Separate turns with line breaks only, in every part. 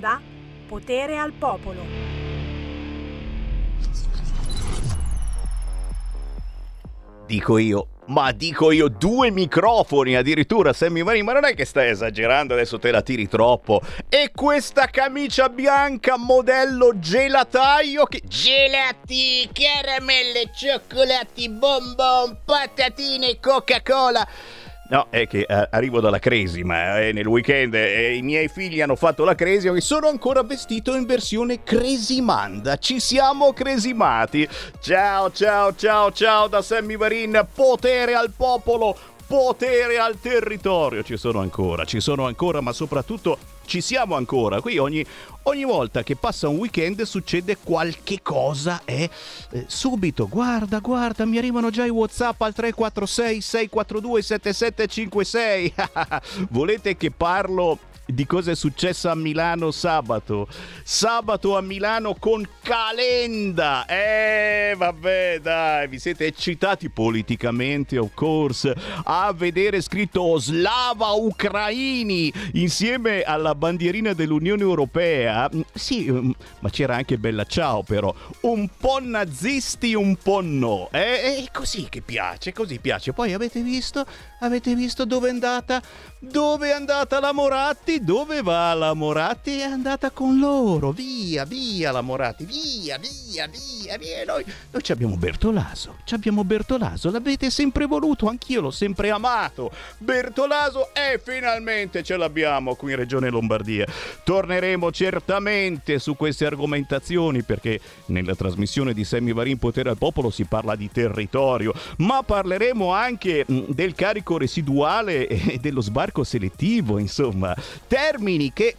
onda Potere al Popolo.
Dico io, ma dico io, due microfoni addirittura, Sammy Marini, ma non è che stai esagerando, adesso te la tiri troppo. E questa camicia bianca modello gelataio che...
Gelati, caramelle, cioccolati, bonbon, patatine, Coca-Cola.
No, è che eh, arrivo dalla Cresima eh, nel weekend eh, i miei figli hanno fatto la Cresima e sono ancora vestito in versione cresimanda. Ci siamo cresimati. Ciao, ciao, ciao, ciao da Sammy Varin. Potere al popolo, potere al territorio. Ci sono ancora, ci sono ancora, ma soprattutto ci siamo ancora. Qui ogni, ogni volta che passa un weekend succede qualche cosa e eh, subito, guarda, guarda, mi arrivano già i WhatsApp al 346 642 7756. Volete che parlo di cosa è successo a Milano sabato. Sabato a Milano con Calenda. Eh, vabbè, dai, vi siete eccitati politicamente, of course, a vedere scritto Slava Ucraini insieme alla bandierina dell'Unione Europea. Sì, mm, ma c'era anche Bella Ciao però. Un po' nazisti, un po' no. Eh, è così che piace, così piace. Poi avete visto? Avete visto dove è andata? Dove è andata la Moratti? Dove va la Moratti? È andata con loro. Via, via la Moratti. Via, via, via, via. Noi, noi ci abbiamo Bertolaso. Ci abbiamo Bertolaso. L'avete sempre voluto. Anch'io l'ho sempre amato. Bertolaso e finalmente ce l'abbiamo qui in Regione Lombardia. Torneremo certamente su queste argomentazioni perché nella trasmissione di Semi Varin Potere al Popolo si parla di territorio, ma parleremo anche mm, del carico residuale e dello sbarco sbarco selettivo, insomma, termini che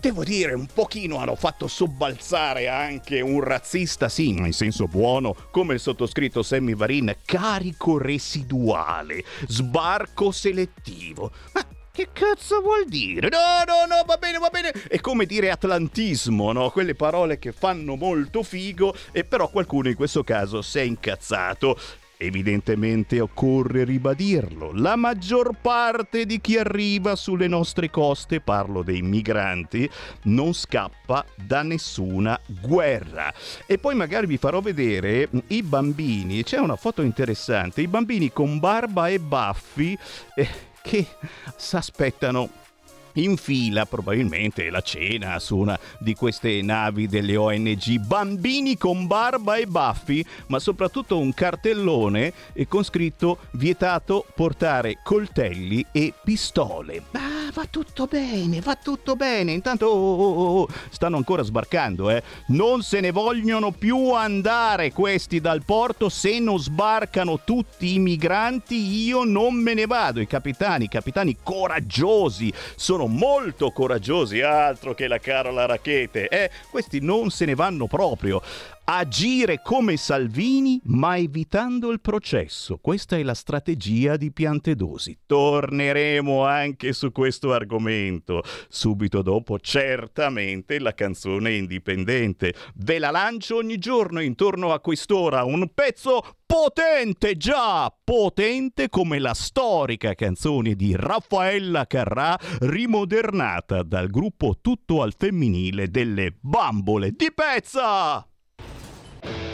devo dire, un pochino hanno fatto sobbalzare anche un razzista, sì, in senso buono, come il sottoscritto Sammy Varin, carico residuale, sbarco selettivo. Ma che cazzo vuol dire? No, no, no, va bene, va bene. È come dire atlantismo, no? Quelle parole che fanno molto figo e però qualcuno in questo caso si è incazzato. Evidentemente occorre ribadirlo, la maggior parte di chi arriva sulle nostre coste, parlo dei migranti, non scappa da nessuna guerra. E poi magari vi farò vedere i bambini, c'è una foto interessante, i bambini con barba e baffi eh, che si aspettano in fila probabilmente la cena su una di queste navi delle ONG, bambini con barba e baffi, ma soprattutto un cartellone con scritto vietato portare coltelli e pistole. Ah, va tutto bene, va tutto bene. Intanto oh, oh, oh, oh, stanno ancora sbarcando, eh. Non se ne vogliono più andare questi dal porto se non sbarcano tutti i migranti, io non me ne vado. I capitani, i capitani coraggiosi sono sono molto coraggiosi, altro che la Carola Rachete. Eh, questi non se ne vanno proprio agire come Salvini ma evitando il processo. Questa è la strategia di Piantedosi. Torneremo anche su questo argomento subito dopo certamente la canzone indipendente. Ve la lancio ogni giorno intorno a quest'ora un pezzo potente, già potente come la storica canzone di Raffaella Carrà rimodernata dal gruppo tutto al femminile delle Bambole di Pezza. Thank you.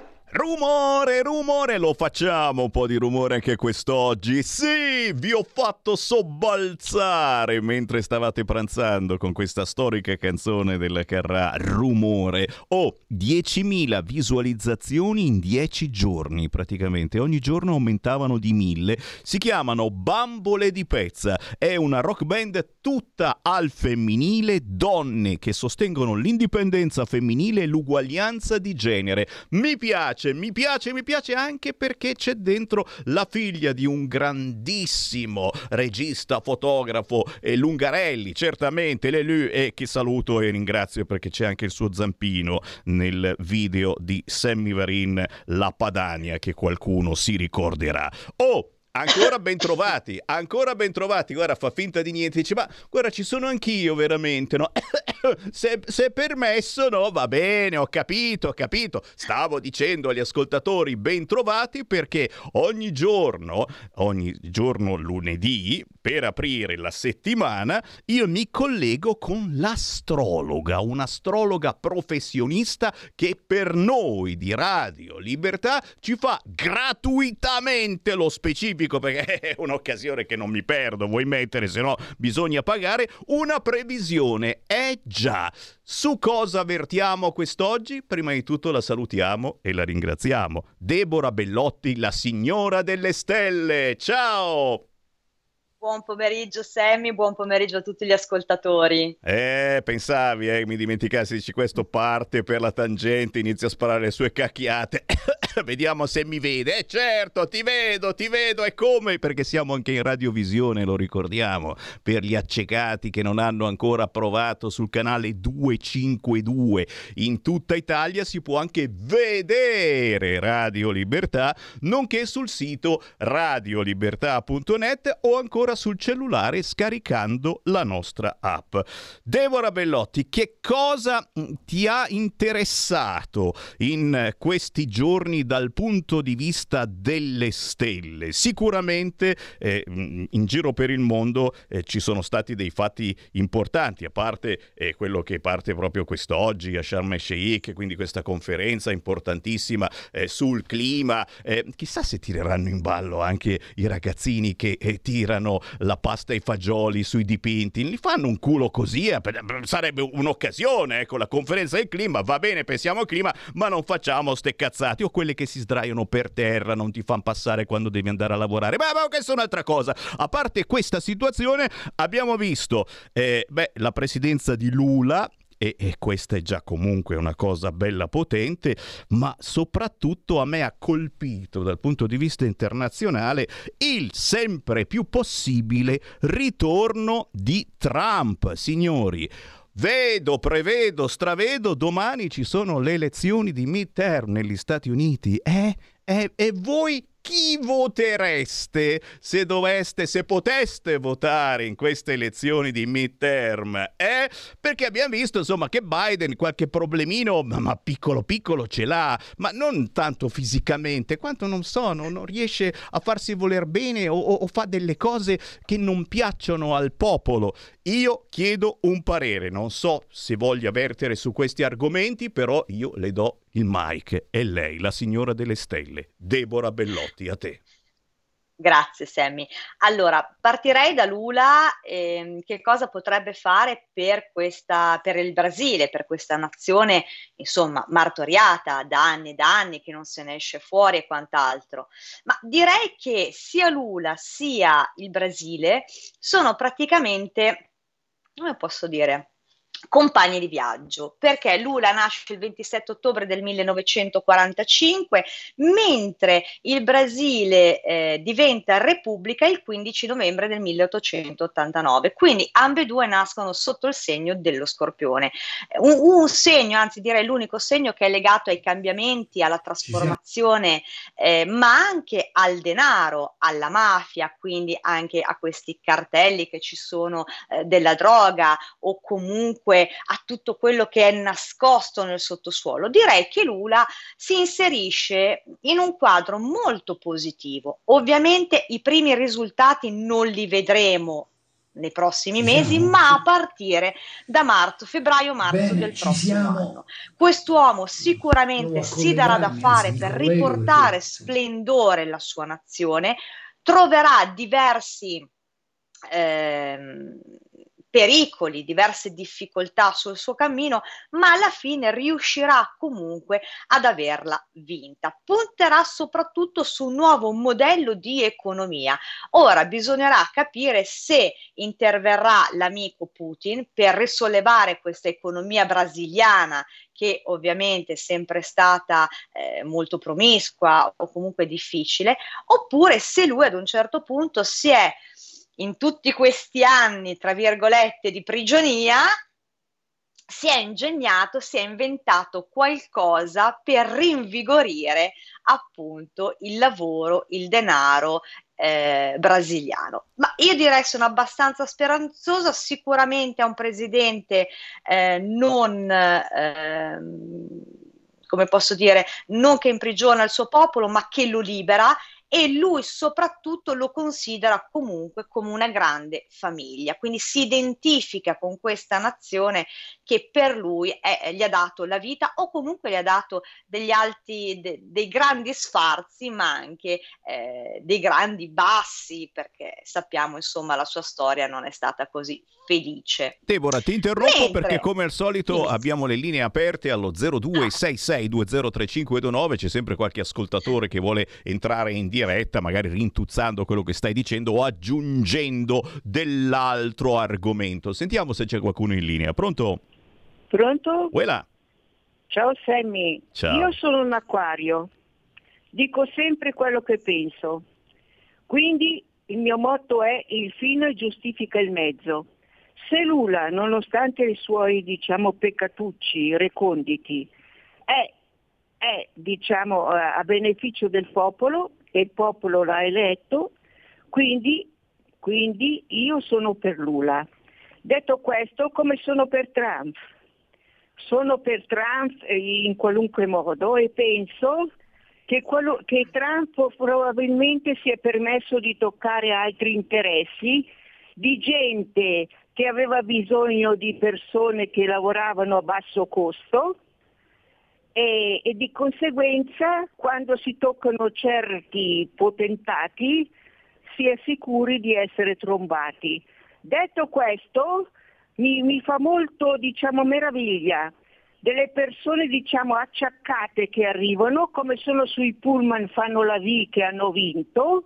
Rumore, rumore, lo facciamo un po' di rumore anche quest'oggi. Sì, vi ho fatto sobbalzare mentre stavate pranzando con questa storica canzone della Carrà, Rumore. Oh, 10.000 visualizzazioni in 10 giorni praticamente. Ogni giorno aumentavano di 1000. Si chiamano Bambole di Pezza. È una rock band tutta al femminile, donne che sostengono l'indipendenza femminile e l'uguaglianza di genere. Mi piace piace, mi piace, mi piace anche perché c'è dentro la figlia di un grandissimo regista, fotografo e Lungarelli, certamente Lelù e che saluto e ringrazio perché c'è anche il suo zampino nel video di Sammy Varin La Padania che qualcuno si ricorderà. Oh, Ancora ben trovati, ancora ben trovati. Guarda, fa finta di niente. Dice, ma guarda, ci sono anch'io veramente, no? se, se permesso, no? Va bene, ho capito, ho capito. Stavo dicendo agli ascoltatori ben trovati perché ogni giorno, ogni giorno lunedì, per aprire la settimana, io mi collego con l'astrologa, un'astrologa professionista che per noi di Radio Libertà ci fa gratuitamente lo specifico perché è un'occasione che non mi perdo, vuoi mettere, se no bisogna pagare, una previsione. Eh già, su cosa avvertiamo quest'oggi? Prima di tutto la salutiamo e la ringraziamo. Deborah Bellotti, la signora delle stelle. Ciao!
Buon pomeriggio Sammy, buon pomeriggio a tutti gli ascoltatori.
Eh, pensavi, eh, mi dimenticassi, dici questo parte per la tangente, inizia a sparare le sue cacchiate. Vediamo se mi vede. Eh certo, ti vedo, ti vedo. E come? Perché siamo anche in radiovisione, lo ricordiamo, per gli accecati che non hanno ancora provato sul canale 252. In tutta Italia si può anche vedere Radio Libertà, nonché sul sito radiolibertà.net o ancora sul cellulare scaricando la nostra app. Deborah Bellotti, che cosa mm, ti ha interessato in questi giorni dal punto di vista delle stelle. Sicuramente eh, in giro per il mondo eh, ci sono stati dei fatti importanti, a parte eh, quello che parte proprio quest'oggi a Sharm el Sheikh, quindi questa conferenza importantissima eh, sul clima. Eh, chissà se tireranno in ballo anche i ragazzini che eh, la pasta ai fagioli sui dipinti. Li fanno un culo così, sarebbe un'occasione, ecco, la conferenza del clima, va bene, pensiamo al clima, ma non facciamo ste cazzate o quelle che si sdraiano per terra, non ti fanno passare quando devi andare a lavorare. Ma, ma questa è un'altra cosa. A parte questa situazione, abbiamo visto eh, beh, la presidenza di Lula e, e, questa è già comunque una cosa bella potente, ma soprattutto a me ha colpito dal punto di vista internazionale il sempre più possibile ritorno di Trump, signori. Vedo, prevedo, stravedo, domani ci sono le elezioni di midterm negli Stati Uniti. Eh? E, e voi chi votereste se doveste, se poteste votare in queste elezioni di midterm? Eh? Perché abbiamo visto, insomma, che Biden qualche problemino, ma piccolo piccolo ce l'ha, ma non tanto fisicamente, quanto non so, non, non riesce a farsi voler bene o, o, o fa delle cose che non piacciono al popolo. Io chiedo un parere, non so se voglia vertere su questi argomenti, però io le do il mic è lei, la signora delle stelle, Deborah Bellotti, a te.
Grazie Sammy. Allora, partirei da Lula, ehm, che cosa potrebbe fare per, questa, per il Brasile, per questa nazione, insomma, martoriata da anni e da anni, che non se ne esce fuori e quant'altro. Ma direi che sia Lula sia il Brasile sono praticamente, come posso dire, compagni di viaggio, perché Lula nasce il 27 ottobre del 1945, mentre il Brasile eh, diventa repubblica il 15 novembre del 1889. Quindi ambedue nascono sotto il segno dello scorpione. Un, un segno, anzi direi l'unico segno che è legato ai cambiamenti, alla trasformazione, eh, ma anche al denaro, alla mafia, quindi anche a questi cartelli che ci sono eh, della droga o comunque comunque a tutto quello che è nascosto nel sottosuolo, direi che Lula si inserisce in un quadro molto positivo. Ovviamente i primi risultati non li vedremo nei prossimi mesi, siamo, ma a partire da marzo, febbraio-marzo del prossimo siamo. anno. Quest'uomo sicuramente si darà da fare per riportare splendore alla sua nazione, troverà diversi eh, pericoli, diverse difficoltà sul suo cammino, ma alla fine riuscirà comunque ad averla vinta. Punterà soprattutto su un nuovo modello di economia. Ora bisognerà capire se interverrà l'amico Putin per risollevare questa economia brasiliana che ovviamente è sempre stata eh, molto promiscua o comunque difficile, oppure se lui ad un certo punto si è in tutti questi anni, tra virgolette, di prigionia, si è ingegnato, si è inventato qualcosa per rinvigorire appunto il lavoro, il denaro eh, brasiliano. Ma io direi sono abbastanza speranzosa, sicuramente è un presidente eh, non... Eh, come posso dire, non che imprigiona il suo popolo, ma che lo libera e lui soprattutto lo considera comunque come una grande famiglia, quindi si identifica con questa nazione che per lui è, gli ha dato la vita o comunque gli ha dato degli alti, de, dei grandi sfarzi, ma anche eh, dei grandi bassi, perché sappiamo insomma la sua storia non è stata così felice.
Deborah, ti interrompo Mentre... perché come al solito yes. abbiamo le linee aperte allo 0266203529, c'è sempre qualche ascoltatore che vuole entrare in diretta, magari rintuzzando quello che stai dicendo o aggiungendo dell'altro argomento. Sentiamo se c'è qualcuno in linea. Pronto?
Pronto?
Uela.
Ciao Sammy.
Ciao.
Io sono un acquario. Dico sempre quello che penso. Quindi il mio motto è il fine giustifica il mezzo. Se Lula, nonostante i suoi diciamo, peccatucci reconditi, è, è diciamo, a beneficio del popolo e il popolo l'ha eletto, quindi, quindi io sono per Lula. Detto questo, come sono per Trump? Sono per Trump in qualunque modo e penso che, quello, che Trump probabilmente si è permesso di toccare altri interessi di gente che aveva bisogno di persone che lavoravano a basso costo e, e di conseguenza quando si toccano certi potentati si è sicuri di essere trombati. Detto questo, mi, mi fa molto diciamo, meraviglia delle persone diciamo, acciaccate che arrivano, come sono sui pullman fanno la V che hanno vinto,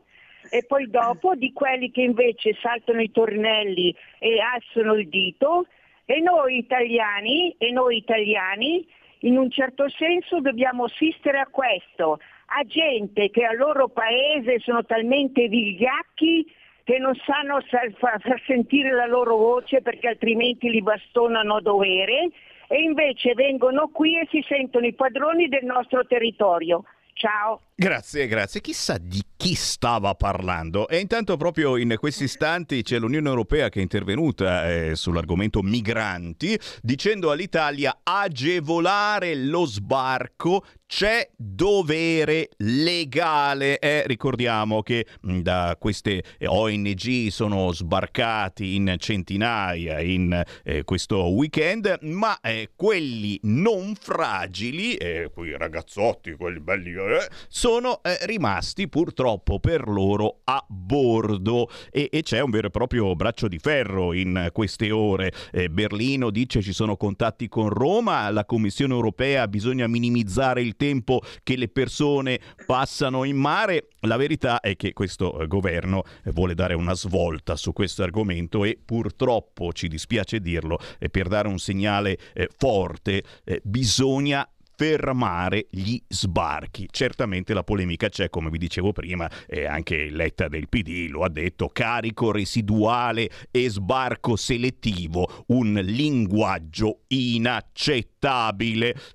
e poi dopo di quelli che invece saltano i tornelli e alzano il dito e noi italiani, e noi italiani in un certo senso dobbiamo assistere a questo, a gente che al loro paese sono talmente vigliacchi che non sanno far sentire la loro voce perché altrimenti li bastonano a dovere e invece vengono qui e si sentono i padroni del nostro territorio. Ciao.
Grazie, grazie. Chissà di chi stava parlando. E intanto proprio in questi istanti c'è l'Unione Europea che è intervenuta eh, sull'argomento migranti dicendo all'Italia agevolare lo sbarco c'è dovere legale. Eh, ricordiamo che mh, da queste ONG sono sbarcati in centinaia in eh, questo weekend, ma eh, quelli non fragili, eh, quei ragazzotti, quelli belli, eh, sono eh, rimasti purtroppo per loro a bordo e, e, c'è un vero e proprio braccio di ferro in queste ore. Eh, Berlino dice ci sono contatti con Roma, la Commissione europea bisogna minimizzare il tempo che le persone passano in mare. La verità è che questo eh, governo eh, vuole dare una svolta su questo argomento e purtroppo, ci dispiace dirlo, per dare un segnale eh, forte bisogna fermare gli sbarchi. Certamente la polemica c'è, come vi dicevo prima, e anche Letta del PD lo ha detto, carico residuale e sbarco selettivo, un linguaggio inaccettabile.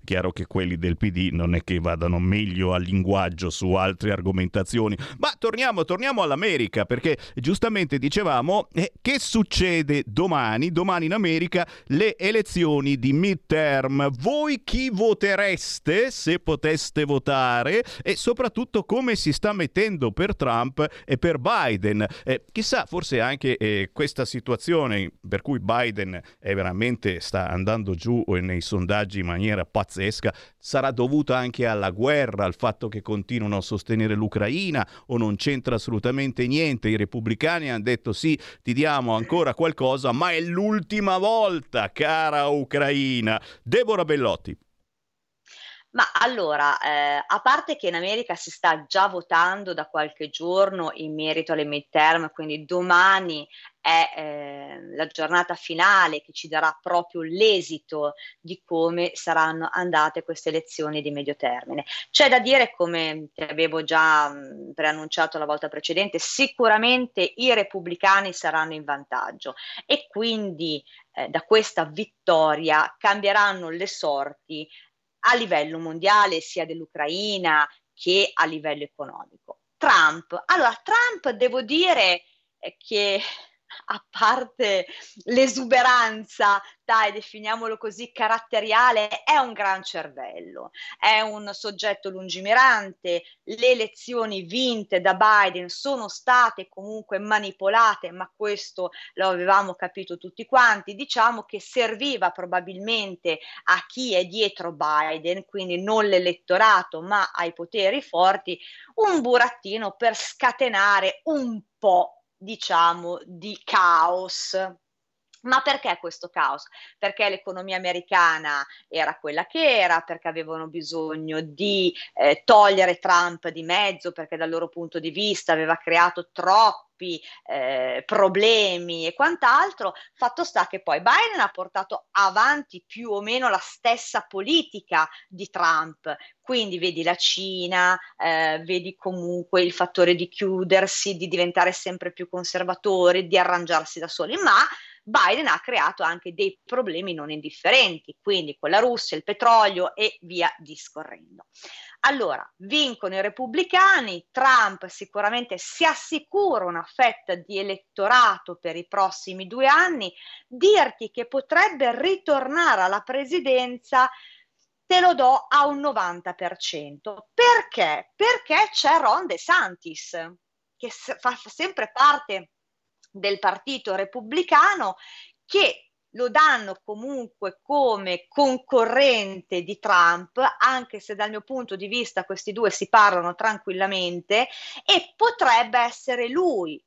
Chiaro che quelli del PD non è che vadano meglio al linguaggio su altre argomentazioni, ma torniamo, torniamo all'America, perché giustamente dicevamo eh, che succede domani, domani in America, le elezioni di midterm. Voi chi voterete? fareste se poteste votare e soprattutto come si sta mettendo per Trump e per Biden. Eh, chissà, forse anche eh, questa situazione per cui Biden è veramente sta andando giù nei sondaggi in maniera pazzesca sarà dovuta anche alla guerra, al fatto che continuano a sostenere l'Ucraina o non c'entra assolutamente niente. I repubblicani hanno detto sì, ti diamo ancora qualcosa, ma è l'ultima volta, cara Ucraina. Deborah Bellotti.
Ma allora, eh, a parte che in America si sta già votando da qualche giorno in merito alle midterm, quindi domani è eh, la giornata finale che ci darà proprio l'esito di come saranno andate queste elezioni di medio termine. C'è da dire, come ti avevo già preannunciato la volta precedente, sicuramente i repubblicani saranno in vantaggio e quindi eh, da questa vittoria cambieranno le sorti a livello mondiale, sia dell'Ucraina che a livello economico. Trump, allora Trump devo dire eh, che a parte l'esuberanza, dai, definiamolo così, caratteriale, è un gran cervello, è un soggetto lungimirante, le elezioni vinte da Biden sono state comunque manipolate, ma questo lo avevamo capito tutti quanti, diciamo che serviva probabilmente a chi è dietro Biden, quindi non l'elettorato, ma ai poteri forti, un burattino per scatenare un po' diciamo, di caos. Ma perché questo caos? Perché l'economia americana era quella che era, perché avevano bisogno di eh, togliere Trump di mezzo, perché dal loro punto di vista aveva creato troppi eh, problemi e quant'altro. Fatto sta che poi Biden ha portato avanti più o meno la stessa politica di Trump, quindi vedi la Cina, eh, vedi comunque il fattore di chiudersi, di diventare sempre più conservatori, di arrangiarsi da soli, ma Biden ha creato anche dei problemi non indifferenti, quindi con la Russia, il petrolio e via discorrendo. Allora, vincono i repubblicani, Trump sicuramente si assicura una fetta di elettorato per i prossimi due anni, dirti che potrebbe ritornare alla presidenza te lo do a un 90%. Perché? Perché c'è Ron DeSantis, che fa sempre parte del partito repubblicano che lo danno comunque come concorrente di Trump, anche se dal mio punto di vista questi due si parlano tranquillamente, e potrebbe essere lui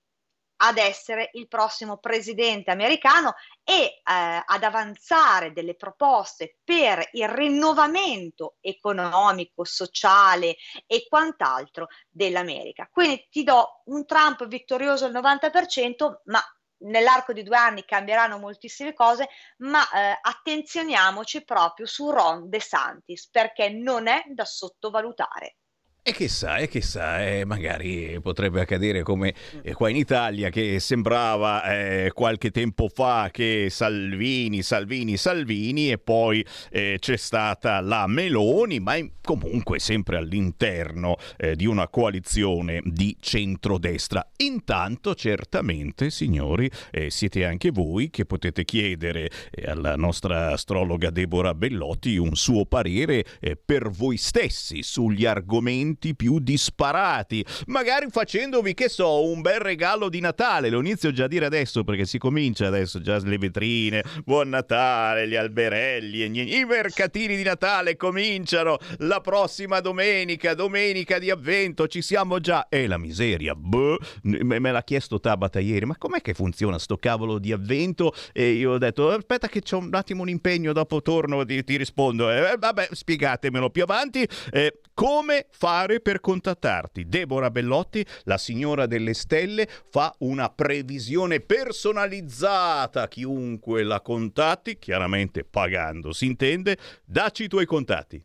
ad essere il prossimo presidente americano e eh, ad avanzare delle proposte per il rinnovamento economico, sociale e quant'altro dell'America. Quindi ti do un Trump vittorioso al 90%, ma nell'arco di due anni cambieranno moltissime cose, ma eh, attenzioniamoci proprio su Ron DeSantis perché non è da sottovalutare.
E chissà, e chissà, eh, magari potrebbe accadere come eh, qua in Italia che sembrava eh, qualche tempo fa che Salvini, Salvini, Salvini e poi eh, c'è stata la Meloni, ma in, comunque sempre all'interno eh, di una coalizione di centrodestra. Intanto certamente, signori, eh, siete anche voi che potete chiedere alla nostra astrologa Deborah Bellotti un suo parere per voi stessi sugli argomenti momenti più disparati, magari facendovi, che so, un bel regalo di Natale, lo inizio già a dire adesso perché si comincia adesso, già le vetrine, buon Natale, gli alberelli, i mercatini di Natale cominciano. La prossima domenica, domenica di avvento, ci siamo già, e la miseria, boh, me, me l'ha chiesto Tabata ieri, ma com'è che funziona sto cavolo di avvento? E io ho detto, aspetta che c'ho un attimo un impegno, dopo torno, ti, ti rispondo, eh, vabbè, spiegatemelo più avanti, eh, come fare per contattarti? Deborah Bellotti, la signora delle stelle, fa una previsione personalizzata. Chiunque la contatti, chiaramente pagando, si intende, dacci i tuoi contatti.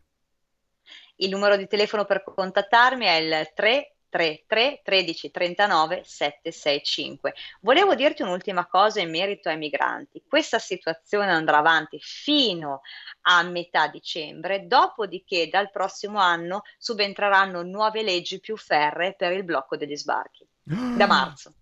Il numero di telefono per contattarmi è il 3 33 13 39 765. Volevo dirti un'ultima cosa in merito ai migranti. Questa situazione andrà avanti fino a metà dicembre, dopodiché dal prossimo anno subentreranno nuove leggi più ferre per il blocco degli sbarchi. Da marzo.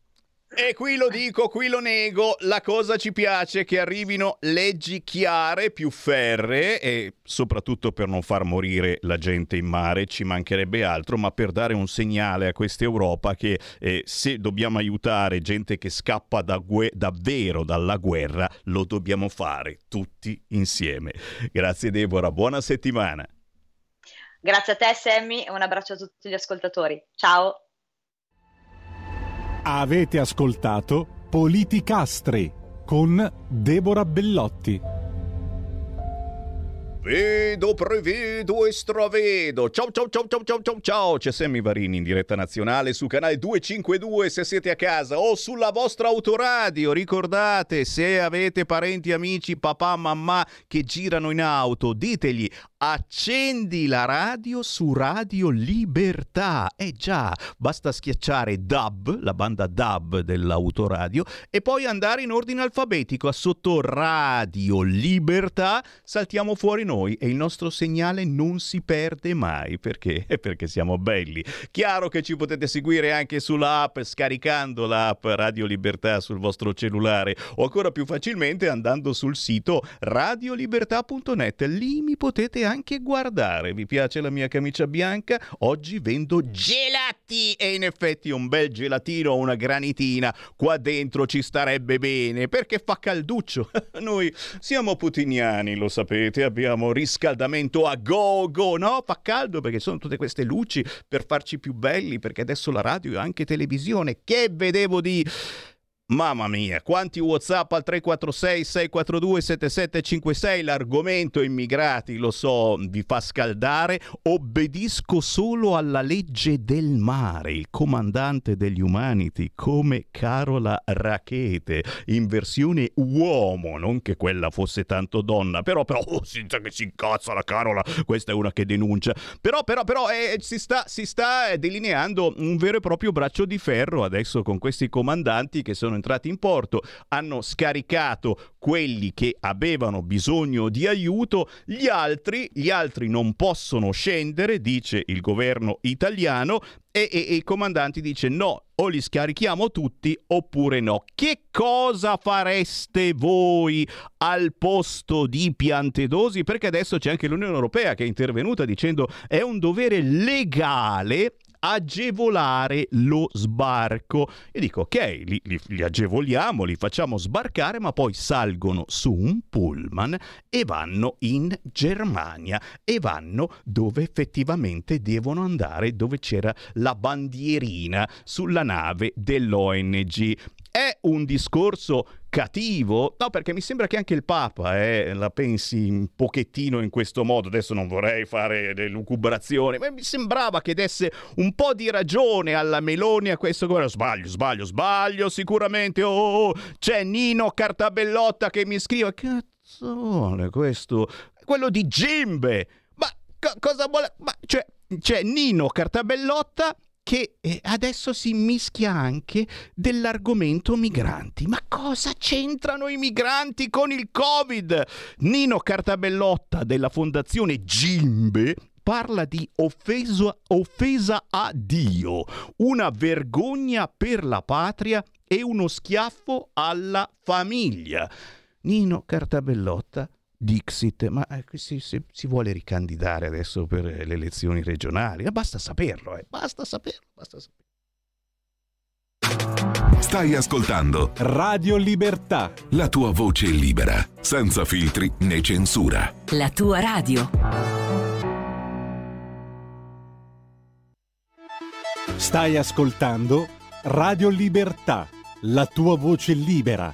E qui lo dico, qui lo nego, la cosa ci piace che arrivino leggi chiare, più ferree e soprattutto per non far morire la gente in mare, ci mancherebbe altro, ma per dare un segnale a questa Europa che eh, se dobbiamo aiutare gente che scappa da gue- davvero dalla guerra, lo dobbiamo fare tutti insieme. Grazie Deborah, buona settimana.
Grazie a te Sammy e un abbraccio a tutti gli ascoltatori. Ciao.
Avete ascoltato Politicastri con Deborah Bellotti.
Vedo, prevedo e stravedo. Ciao ciao ciao ciao ciao ciao ciao. C'è Sammy Varini in diretta nazionale su canale 252 se siete a casa o sulla vostra autoradio. Ricordate, se avete parenti, amici, papà, mamma che girano in auto, ditegli accendi la radio su Radio Libertà. Eh già, basta schiacciare DAB, la banda DAB dell'autoradio, e poi andare in ordine alfabetico sotto Radio Libertà. Saltiamo fuori noi e il nostro segnale non si perde mai. Perché? Perché siamo belli. Chiaro che ci potete seguire anche sulla app scaricando l'app Radio Libertà sul vostro cellulare o ancora più facilmente andando sul sito radiolibertà.net. Lì mi potete anche guardare. Vi piace la mia camicia bianca? Oggi vendo gelati e in effetti un bel gelatino o una granitina qua dentro ci starebbe bene perché fa calduccio. Noi siamo putiniani, lo sapete, abbiamo riscaldamento a go go, no? Fa caldo perché sono tutte queste luci per farci più belli perché adesso la radio è anche televisione. Che vedevo di Mamma mia, quanti WhatsApp al 346 642 7756, l'argomento immigrati, lo so, vi fa scaldare. Obbedisco solo alla legge del mare, il comandante degli Humanity, come Carola Rachete, in versione uomo, non che quella fosse tanto donna, però, però, oh, senza che si incazza la Carola, questa è una che denuncia. Però, però, però, eh, si, sta, si sta delineando un vero e proprio braccio di ferro adesso con questi comandanti che sono entrati in porto, hanno scaricato quelli che avevano bisogno di aiuto, gli altri, gli altri non possono scendere, dice il governo italiano, e, e, e i comandanti dice no, o li scarichiamo tutti oppure no. Che cosa fareste voi al posto di Piantedosi? Perché adesso c'è anche l'Unione Europea che è intervenuta dicendo è un dovere legale agevolare lo sbarco. E dico, ok, li, li, li, agevoliamo, li facciamo sbarcare, ma poi salgono su un pullman e vanno in Germania e vanno dove effettivamente devono andare, dove c'era la bandierina sulla nave dell'ONG. È un discorso cattivo? No, perché mi sembra che anche il Papa eh, la pensi un pochettino in questo modo. Adesso non vorrei fare lucubrazioni, ma mi sembrava che desse un po' di ragione alla Meloni a questo governo. Sbaglio, sbaglio, sbaglio sicuramente. Oh, oh, oh. c'è Nino Cartabellotta che mi scrive. Cazzone questo, quello di Gimbe. Ma co- cosa vuole? Ma cioè, c'è Nino Cartabellotta che eh, adesso si mischia anche dell'argomento migranti. Ma cosa c'entrano i migranti con il Covid? Nino Cartabellotta della Fondazione Gimbe parla di offesa, offesa a Dio, una vergogna per la patria e uno schiaffo alla famiglia. Nino Cartabellotta Dixit, ma eh, si, si, si, vuole ricandidare adesso per le elezioni regionali? Ma basta saperlo, eh. basta saperlo, basta saperlo.
Stai ascoltando
Radio Libertà.
La tua voce libera, senza filtri né censura.
La tua radio.
Stai ascoltando Radio Libertà. La tua voce libera,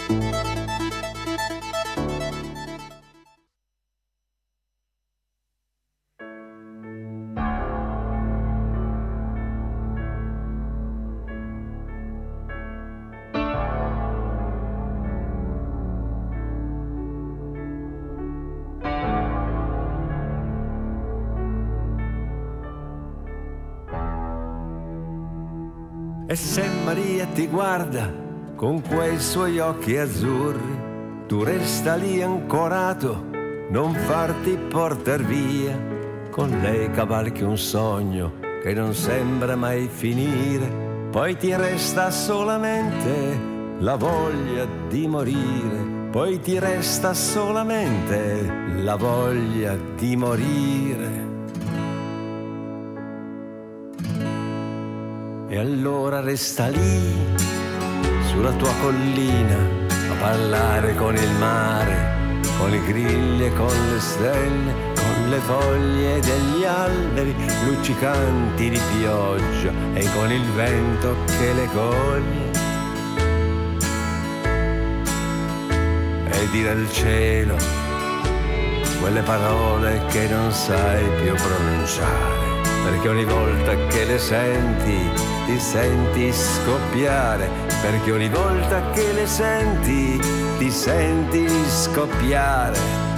E se Maria ti guarda con quei suoi occhi azzurri, tu resta lì ancorato, non farti portar via. Con lei cavalchi un sogno che non sembra mai finire, poi ti resta solamente la voglia di morire, poi ti resta solamente la voglia di morire. E allora resta lì, sulla tua collina, a parlare con il mare, con i grilli e con le stelle, con le foglie degli alberi luccicanti di pioggia e con il vento che le coglie. E dire al cielo quelle parole che non sai più pronunciare perché ogni volta che le senti ti senti scoppiare, perché ogni volta che le senti ti senti scoppiare.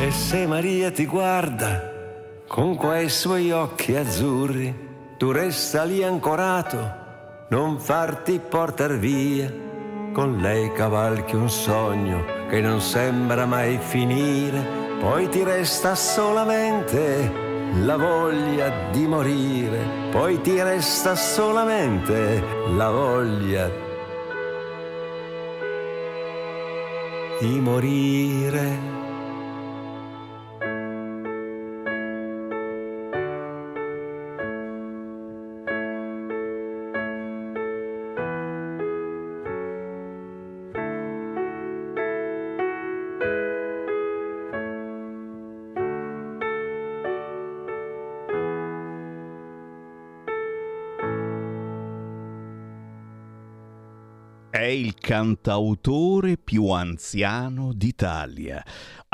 E se Maria ti guarda con quei suoi occhi azzurri, tu resta lì ancorato, non farti portar via. Con lei cavalchi un sogno che non sembra mai finire, poi ti resta solamente la voglia di morire, poi ti resta solamente la voglia di morire.
Il cantautore più anziano d'Italia.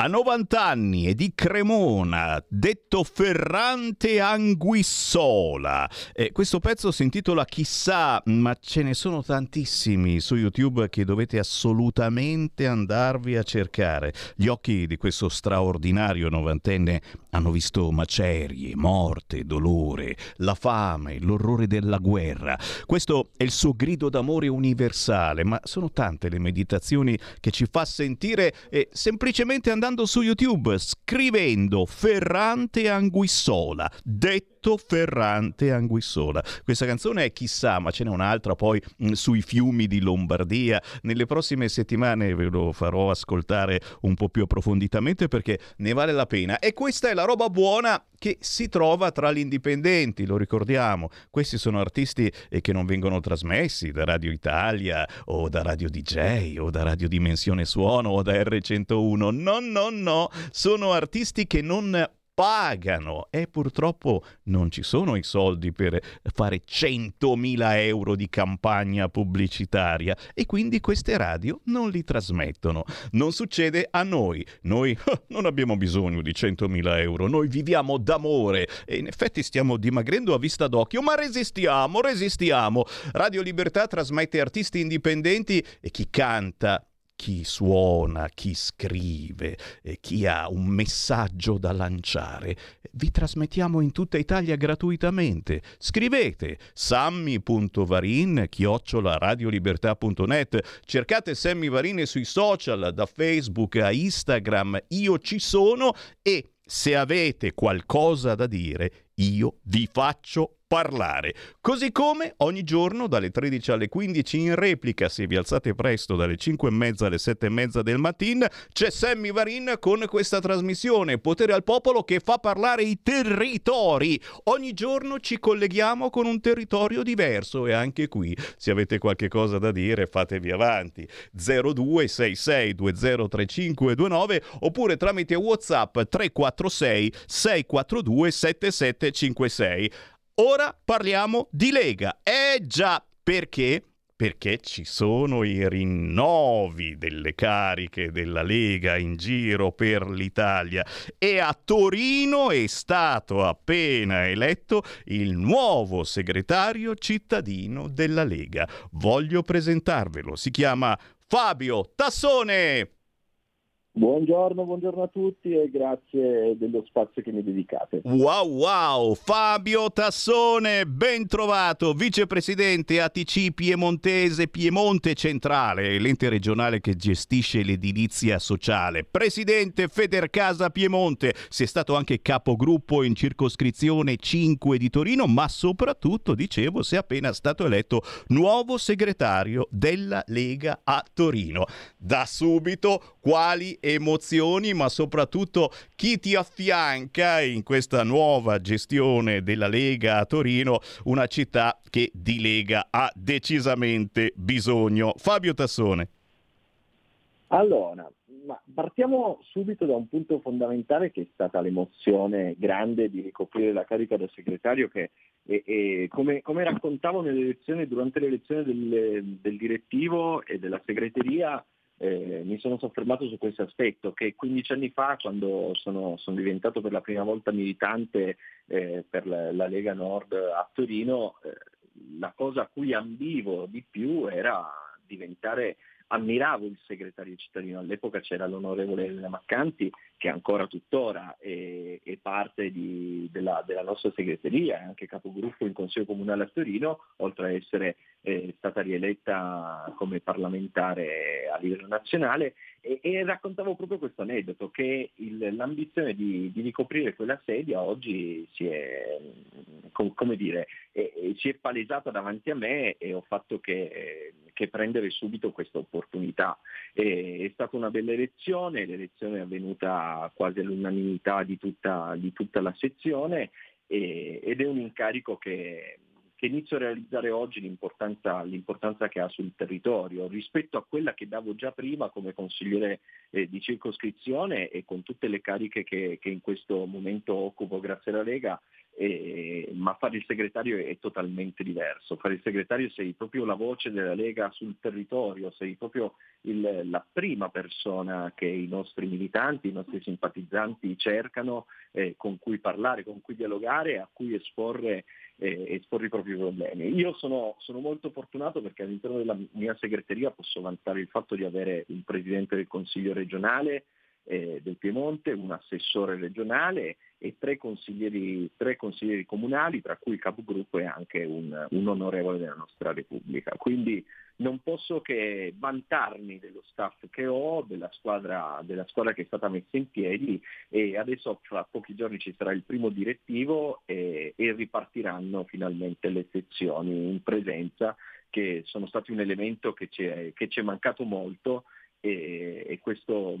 A 90 anni e di Cremona, detto Ferrante Anguissola. E questo pezzo si intitola Chissà, ma ce ne sono tantissimi su YouTube che dovete assolutamente andarvi a cercare. Gli occhi di questo straordinario novantenne hanno visto macerie, morte, dolore, la fame, l'orrore della guerra. Questo è il suo grido d'amore universale, ma sono tante le meditazioni che ci fa sentire e semplicemente andando su YouTube scrivendo Ferrante Anguissola, detto Ferrante Anguissola. Questa canzone è chissà, ma ce n'è un'altra poi mh, sui fiumi di Lombardia. Nelle prossime settimane ve lo farò ascoltare un po' più approfonditamente perché ne vale la pena. E questa è la roba buona che si trova tra gli indipendenti, lo ricordiamo. Questi sono artisti eh, che non vengono trasmessi da Radio Italia o da Radio DJ o da Radio Dimensione Suono o da R101. No, no, no, sono artisti che non pagano e purtroppo non ci sono i soldi per fare 100.000 euro di campagna pubblicitaria e quindi queste radio non li trasmettono. Non succede a noi. Noi non abbiamo bisogno di 100.000 euro, noi viviamo d'amore e in effetti stiamo dimagrendo a vista d'occhio, ma resistiamo, resistiamo. Radio Libertà trasmette artisti indipendenti e chi canta chi suona, chi scrive, eh, chi ha un messaggio da lanciare. Vi trasmettiamo in tutta Italia gratuitamente. Scrivete sammi.varin chiocciola radiolibertà.net cercate Sammy Varin sui social da Facebook a Instagram io ci sono e se avete qualcosa da dire io vi faccio parlare. Così come ogni giorno dalle 13 alle 15 in replica, se vi alzate presto dalle 5 e mezza alle 7 e mezza del mattino, c'è Sammy Varin con questa trasmissione Potere al Popolo che fa parlare i territori. Ogni giorno ci colleghiamo con un territorio diverso e anche qui, se avete qualche cosa da dire, fatevi avanti. 0266203529 oppure tramite WhatsApp 346 642 7756. Ora parliamo di Lega. Eh già, perché? Perché ci sono i rinnovi delle cariche della Lega in giro per l'Italia e a Torino è stato appena eletto il nuovo segretario cittadino della Lega. Voglio presentarvelo, si chiama Fabio Tassone.
Buongiorno, buongiorno a tutti e grazie dello spazio che mi dedicate.
Wow wow, Fabio Tassone, ben trovato, vicepresidente ATC Piemontese Piemonte Centrale, l'ente regionale che gestisce l'edilizia sociale, presidente Federcasa Piemonte, sei stato anche capogruppo in circoscrizione 5 di Torino, ma soprattutto, dicevo, sei appena stato eletto nuovo segretario della Lega a Torino. Da subito, quali emozioni, ma soprattutto chi ti affianca in questa nuova gestione della Lega a Torino, una città che di Lega ha decisamente bisogno. Fabio Tassone.
Allora, partiamo subito da un punto fondamentale che è stata l'emozione grande di ricoprire la carica da segretario che e, e come, come, raccontavo durante l'elezione del, del direttivo e della segreteria eh, mi sono soffermato su questo aspetto, che 15 anni fa, quando sono, sono diventato per la prima volta militante eh, per la, la, Lega Nord a Torino, eh, la cosa a cui ambivo di più era diventare ammiravo il segretario cittadino, all'epoca c'era l'onorevole Elena Maccanti che ancora tuttora è, è parte di, della, della, nostra segreteria, è anche capogruppo in Consiglio Comunale a Torino, oltre a essere eh, stata rieletta come parlamentare a livello nazionale e, e raccontavo proprio questo aneddoto, che il, l'ambizione di, di, ricoprire quella sedia oggi si è, com, come dire, è, si è palesata davanti a me e ho fatto che, che prendere subito questa opportunità. E, è stata una bella elezione, l'elezione è avvenuta quasi all'unanimità di tutta, di tutta la sezione e, ed è un incarico che, che inizio a realizzare oggi l'importanza, l'importanza, che ha sul territorio. Rispetto a quella che davo già prima come consigliere eh, di circoscrizione e con tutte le cariche che, che in questo momento occupo grazie alla Lega eh, ma fare il segretario è totalmente diverso. Fare il segretario sei proprio la voce della Lega sul territorio, sei proprio il, la prima persona che i nostri militanti, i nostri simpatizzanti cercano, eh, con cui parlare, con cui dialogare, a cui esporre, eh, esporre i propri problemi. Io sono, sono molto fortunato perché all'interno della mia segreteria posso vantare il fatto di avere un presidente del Consiglio regionale, eh, del Piemonte, un assessore regionale e tre consiglieri, tre consiglieri comunali, tra cui il capogruppo e anche un, un, onorevole della nostra Repubblica. Quindi non posso che vantarmi dello staff che ho, della squadra, della squadra che è stata messa in piedi e adesso fra pochi giorni ci sarà il primo direttivo e, e ripartiranno finalmente le sezioni in presenza che sono stati un elemento che ci è, che ci è mancato molto e, e questo,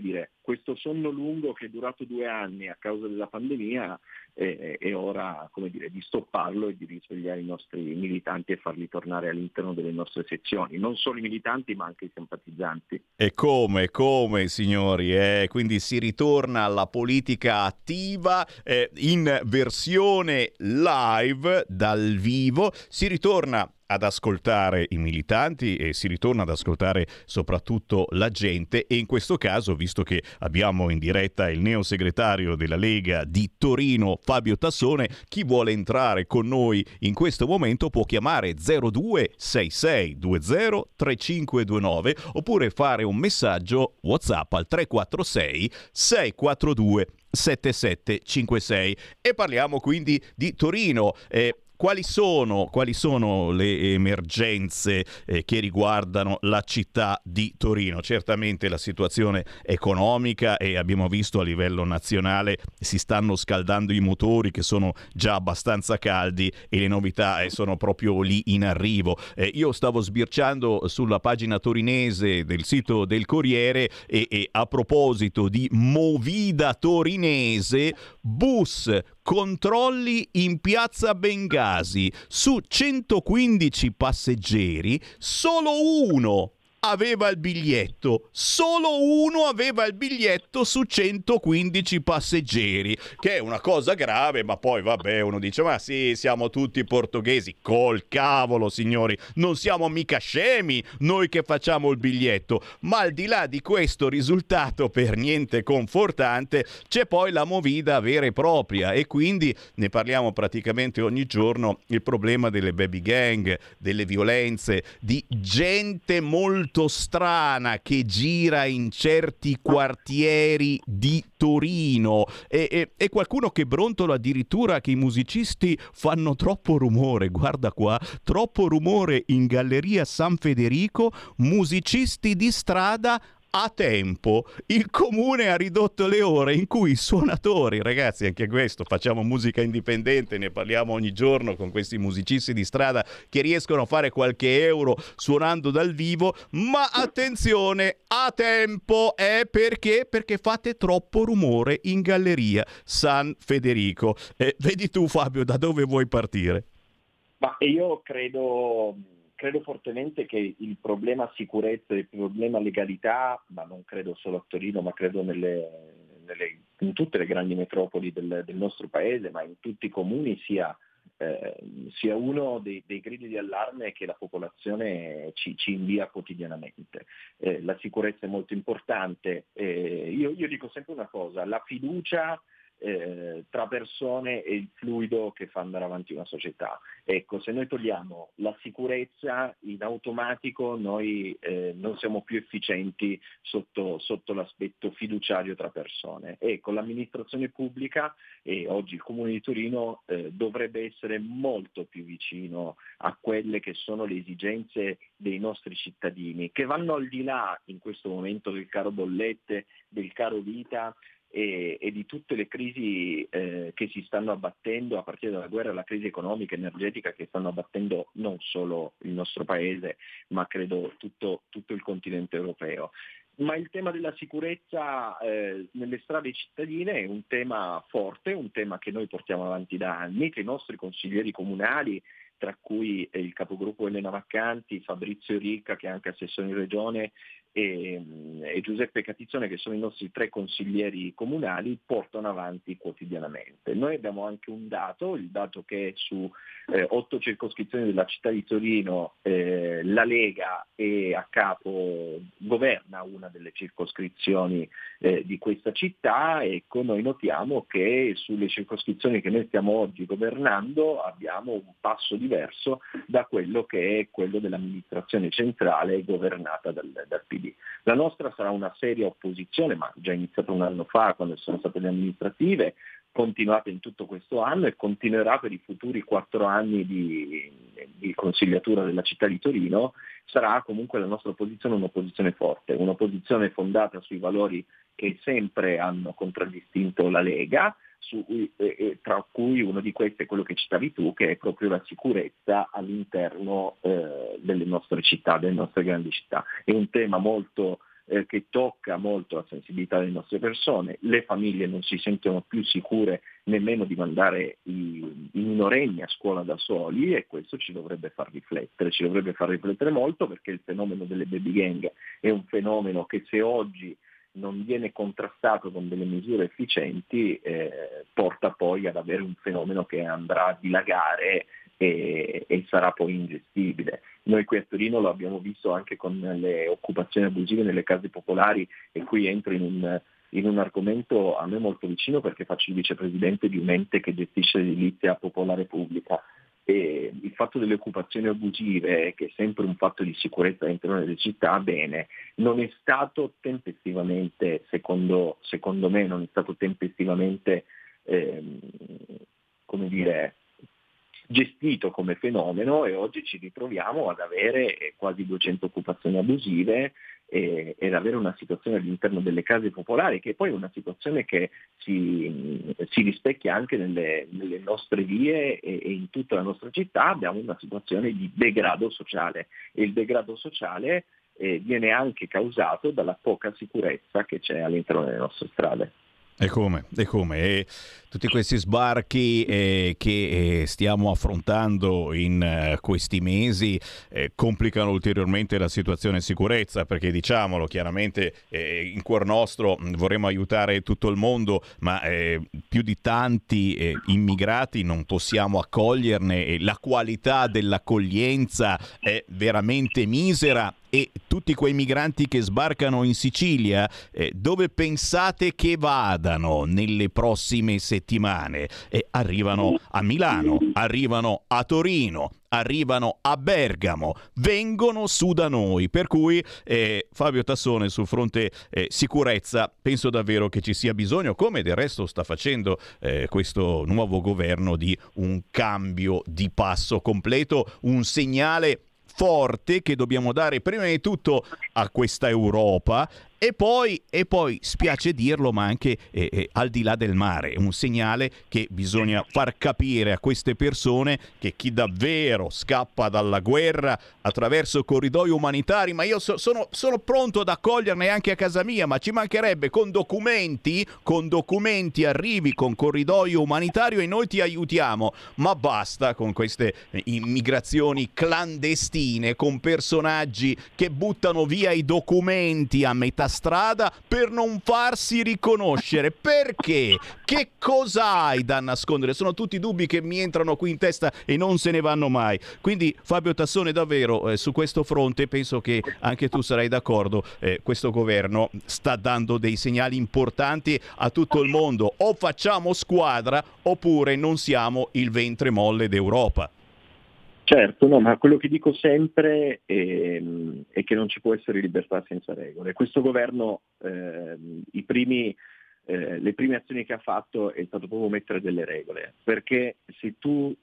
dire, questo, sonno lungo che è durato due anni a causa della pandemia è, è ora dire, di stopparlo e di risvegliare i nostri militanti e farli tornare all'interno delle nostre sezioni, non solo i militanti ma anche i simpatizzanti.
E come, come signori, eh? quindi si ritorna alla politica attiva eh, in versione live dal vivo, si ritorna ad ascoltare i militanti e si ritorna ad ascoltare soprattutto la gente e in questo caso, visto che abbiamo in diretta il neo segretario della Lega di Torino, Fabio Tassone, chi vuole entrare con noi in questo momento può chiamare 026620 3529 oppure fare un messaggio WhatsApp al 346 642 7756 e parliamo quindi di Torino. Eh, quali sono, quali sono, le emergenze eh, che riguardano la città di Torino? Certamente la situazione economica e abbiamo visto a livello nazionale si stanno scaldando i motori che sono già abbastanza caldi e le novità eh, sono proprio lì in arrivo. Eh, io stavo sbirciando sulla pagina torinese del sito del Corriere e, e a proposito di Movida torinese, bus controlli in piazza Bengasi. Su 115 passeggeri, solo uno aveva il biglietto, solo uno aveva il biglietto su 115 passeggeri, che è una cosa grave, ma poi vabbè, uno dice "Ma sì, siamo tutti portoghesi, col cavolo, signori, non siamo mica scemi noi che facciamo il biglietto". Ma al di là di questo risultato per niente confortante, c'è poi la movida vera e propria. E quindi ne parliamo praticamente ogni giorno, il problema delle baby gang, delle violenze, di gente molto molto strana che gira in certi quartieri di Torino. E, e, e, qualcuno che brontola addirittura che i musicisti fanno troppo rumore, guarda qua, troppo rumore in Galleria San Federico, musicisti di strada a tempo il comune ha ridotto le ore in cui i suonatori, ragazzi, anche questo, facciamo musica indipendente, ne parliamo ogni giorno con questi musicisti di strada che riescono a fare qualche euro suonando dal vivo, ma attenzione, a tempo è perché? Perché fate troppo rumore in galleria San Federico. Eh, vedi tu Fabio, da dove vuoi partire?
Ma io credo credo fortemente che il problema sicurezza, il problema legalità, ma non credo solo a Torino, ma credo nelle, nelle, in tutte le grandi metropoli del, del, nostro paese, ma in tutti i comuni sia, eh, sia uno dei, dei, gridi di allarme che la popolazione ci, ci invia quotidianamente. Eh, la sicurezza è molto importante. Eh, io, io dico sempre una cosa, la fiducia eh, tra persone e il fluido che fa andare avanti una società. Ecco, se noi togliamo la sicurezza in automatico noi eh, non siamo più efficienti sotto, sotto, l'aspetto fiduciario tra persone. Ecco, l'amministrazione pubblica e oggi il Comune di Torino eh, dovrebbe essere molto più vicino a quelle che sono le esigenze dei nostri cittadini, che vanno al di là in questo momento del caro bollette, del caro vita, e, e di tutte le crisi eh, che si stanno abbattendo a partire dalla guerra alla crisi economica e energetica che stanno abbattendo non solo il nostro paese ma credo tutto, tutto il continente europeo. Ma il tema della sicurezza eh, nelle strade cittadine è un tema forte, un tema che noi portiamo avanti da anni, che i nostri consiglieri comunali tra cui il capogruppo Elena Vaccanti, Fabrizio Ricca che è anche assessore in regione e, e, Giuseppe Catizzone, che sono i nostri tre consiglieri comunali, portano avanti quotidianamente. Noi abbiamo anche un dato, il dato che su eh, otto circoscrizioni della città di Torino eh, la Lega è a capo, governa una delle circoscrizioni eh, di questa città, ecco noi notiamo che sulle circoscrizioni che noi stiamo oggi governando abbiamo un passo diverso da quello che è quello dell'amministrazione centrale governata dal, dal PD. PD. La nostra sarà una seria opposizione, ma già iniziata un anno fa quando sono state le amministrative, continuata in tutto questo anno e continuerà per i futuri quattro anni di, di, consigliatura della città di Torino, sarà comunque la nostra opposizione un'opposizione forte, un'opposizione fondata sui valori che sempre hanno contraddistinto la Lega, su, eh, tra cui uno di questi è quello che citavi tu, che è proprio la sicurezza all'interno eh, delle nostre città, delle nostre grandi città. È un tema molto eh, che tocca molto la sensibilità delle nostre persone, le famiglie non si sentono più sicure nemmeno di mandare i, i minorenni a scuola da soli e questo ci dovrebbe far riflettere, ci dovrebbe far riflettere molto perché il fenomeno delle baby gang è un fenomeno che se oggi non viene contrastato con delle misure efficienti eh, porta poi ad avere un fenomeno che andrà a dilagare e, e, sarà poi ingestibile. Noi qui a Torino lo abbiamo visto anche con le occupazioni abusive nelle case popolari e qui entro in un, in un argomento a me molto vicino perché faccio il vicepresidente di un ente che gestisce l'edilizia popolare pubblica. E il fatto delle occupazioni abusive, che è sempre un fatto di sicurezza all'interno delle città, bene, non è stato tempestivamente, secondo, secondo me, non è stato tempestivamente, ehm, come dire, gestito come fenomeno e oggi ci ritroviamo ad avere eh, quasi 200 occupazioni abusive e, ed avere una situazione all'interno delle case popolari che poi è una situazione che si, si rispecchia anche nelle, nelle nostre vie e, e, in tutta la nostra città, abbiamo una situazione di degrado sociale e il degrado sociale eh, viene anche causato dalla poca sicurezza che c'è all'interno delle nostre strade.
E come? E come? E tutti questi sbarchi eh, che eh, stiamo affrontando in eh, questi mesi eh, complicano ulteriormente la situazione di sicurezza perché diciamolo chiaramente eh, in cuor nostro vorremmo aiutare tutto il mondo ma eh, più di tanti immigrati non possiamo accoglierne e la qualità dell'accoglienza è veramente misera e tutti quei migranti che sbarcano in Sicilia, eh, dove pensate che vadano nelle prossime settimane? Eh, arrivano a Milano, arrivano a Torino, arrivano a Bergamo, vengono su da noi. Per cui eh, Fabio Tassone sul fronte eh, sicurezza penso davvero che ci sia bisogno, come del resto sta facendo eh, questo nuovo governo, di un cambio di passo completo, un segnale forte che dobbiamo dare prima di tutto a questa Europa e poi, e poi, spiace dirlo, ma anche eh, eh, al di là del mare, un segnale che bisogna far capire a queste persone che chi davvero scappa dalla guerra attraverso corridoi umanitari, ma io so, sono, sono, pronto ad accoglierne anche a casa mia, ma ci mancherebbe con documenti, con documenti arrivi con corridoio umanitario e noi ti aiutiamo, ma basta con queste immigrazioni clandestine, con personaggi che buttano via i documenti a metà strada per non farsi riconoscere. Perché? Che cosa hai da nascondere? Sono tutti dubbi che mi entrano qui in testa e non se ne vanno mai. Quindi Fabio Tassone davvero eh, su questo fronte penso che anche tu sarai d'accordo, eh, questo governo sta dando dei segnali importanti a tutto il mondo. O facciamo squadra oppure non siamo il ventre molle d'Europa.
Certo, no, ma quello che dico sempre è, è, che non ci può essere libertà senza regole. Questo governo, eh, primi, eh, le prime azioni che ha fatto è stato proprio mettere delle regole, perché se tu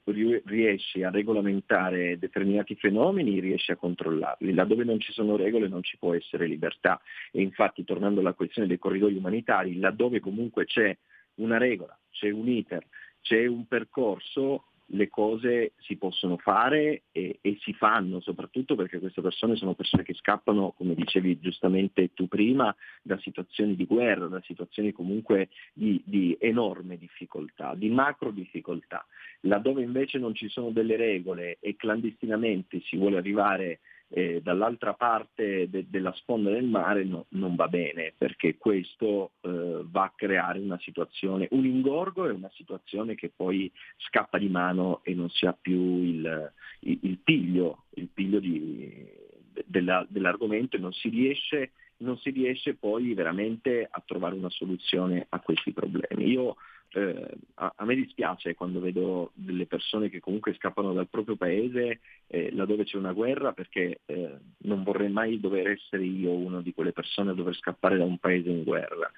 riesci a regolamentare determinati fenomeni riesci a controllarli, laddove non ci sono regole non ci può essere libertà. E infatti, tornando alla questione dei corridoi umanitari, laddove comunque c'è una regola, c'è un iter, c'è un percorso, le cose si possono fare e, e, si fanno, soprattutto perché queste persone sono persone che scappano, come dicevi giustamente tu prima, da situazioni di guerra, da situazioni comunque di, di enorme difficoltà, di macro difficoltà. Laddove invece non ci sono delle regole e clandestinamente si vuole arrivare eh, dall'altra parte de- della sponda del mare no, non va bene perché questo eh, va a creare una situazione, un ingorgo e una situazione che poi scappa di mano e non si ha più il, il, il piglio, il piglio di, della, dell'argomento e non si riesce non si riesce poi veramente a trovare una soluzione a questi problemi. Io eh, a, a, me dispiace quando vedo delle persone che comunque scappano dal proprio paese eh, laddove c'è una guerra perché eh, non vorrei mai dover essere io una di quelle persone a dover scappare da un paese in guerra.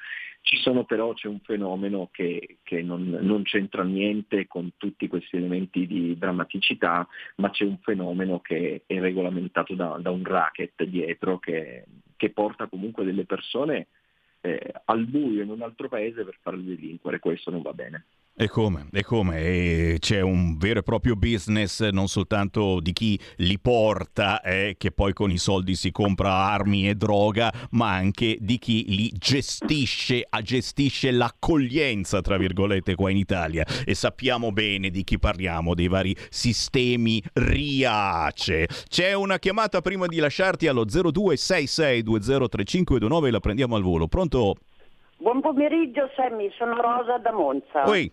Ci sono però, c'è un fenomeno che, che non, non, c'entra niente con tutti questi elementi di drammaticità, ma c'è un fenomeno che è regolamentato da, da un racket dietro che, che porta comunque delle persone eh, al buio in un altro paese per farli delinquere, questo non va bene.
E come? E come? E c'è un vero e proprio business non soltanto di chi li porta, eh, che poi con i soldi si compra armi e droga, ma anche di chi li gestisce, gestisce l'accoglienza, tra virgolette, qua in Italia. E sappiamo bene di chi parliamo, dei vari sistemi RIACE. C'è una chiamata prima di lasciarti allo 0266203529 la prendiamo al volo. Pronto?
Buon pomeriggio Sammy, sono Rosa da Monza.
Oi.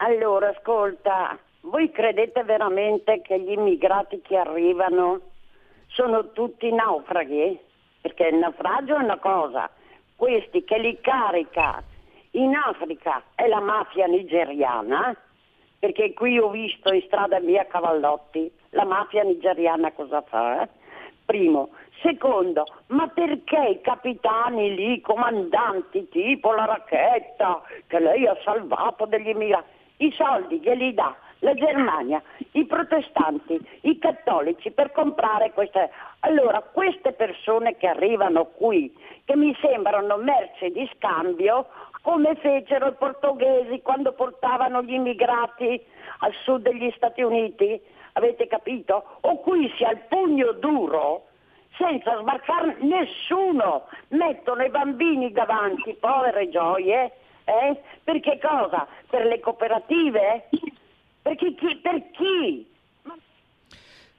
Allora, ascolta, voi credete veramente che gli immigrati che arrivano sono tutti naufraghi? Perché il naufragio è una cosa, questi che li carica in Africa è la mafia nigeriana, perché qui ho visto in strada via Cavallotti la mafia nigeriana cosa fa. Eh? Primo. Secondo, ma perché i capitani lì, i comandanti tipo la racchetta che lei ha salvato degli immigrati, i soldi glieli dà la Germania, i protestanti, i cattolici per comprare queste. Allora, queste persone che arrivano qui, che mi sembrano merce di scambio, come fecero i portoghesi quando portavano gli immigrati al sud degli Stati Uniti, avete capito? O qui si ha il pugno duro senza sbarcare nessuno, mettono i bambini davanti, povere gioie, eh? Per che cosa? Per le cooperative? Perché chi, per chi?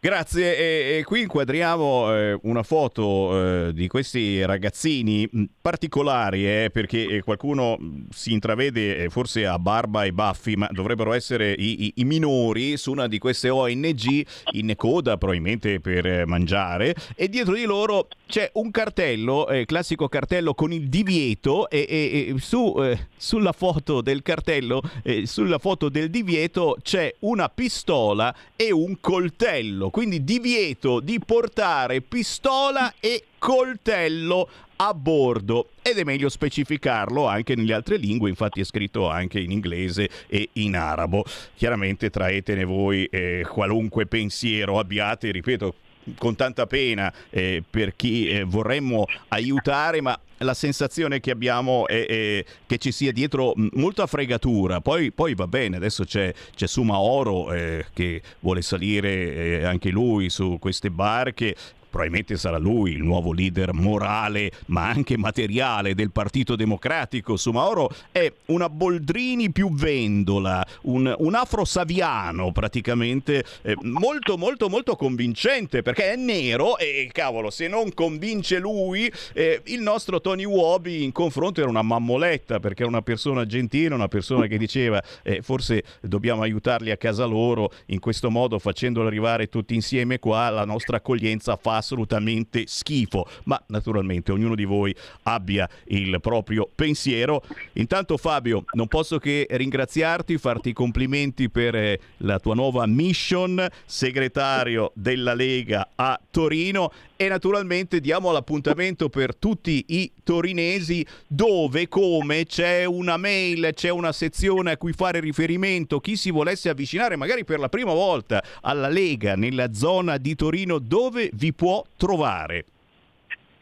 Grazie, e, e qui inquadriamo eh, una foto eh, di questi ragazzini mh, particolari eh, perché eh, qualcuno mh, si intravede eh, forse a barba e baffi, ma dovrebbero essere i, i, i, minori su una di queste ONG in coda probabilmente per eh, mangiare e dietro di loro c'è un cartello, classico cartello con il divieto e, e, e su, sulla foto del cartello, sulla foto del divieto c'è una pistola e un coltello quindi divieto di portare pistola e coltello a bordo ed è meglio specificarlo anche nelle altre lingue, infatti è scritto anche in inglese e in arabo. Chiaramente traetene voi eh, qualunque pensiero abbiate, ripeto, con tanta pena eh, per chi eh, vorremmo aiutare, ma la sensazione che abbiamo è, è, che ci sia dietro molta fregatura. Poi, poi va bene, adesso c'è, c'è Suma Oro eh, che vuole salire eh, anche lui su queste barche probabilmente sarà lui il nuovo leader morale ma anche materiale del Partito Democratico. Sumaoro è una Boldrini più vendola, un, un afro-saviano praticamente eh, molto molto molto convincente perché è nero e cavolo se non convince lui eh, il nostro Tony Wobi in confronto era una mammoletta perché era una persona gentile, una persona che diceva eh, forse dobbiamo aiutarli a casa loro in questo modo facendolo arrivare tutti insieme qua la nostra accoglienza fa assolutamente schifo, ma naturalmente ognuno di voi abbia il proprio pensiero. Intanto Fabio, non posso che ringraziarti, farti i complimenti per eh, la tua nuova mission, segretario della Lega a Torino e naturalmente diamo l'appuntamento per tutti i torinesi dove, come c'è una mail, c'è una sezione a cui fare riferimento, chi si volesse avvicinare magari per la prima volta alla Lega nella zona di Torino, dove vi può trovare?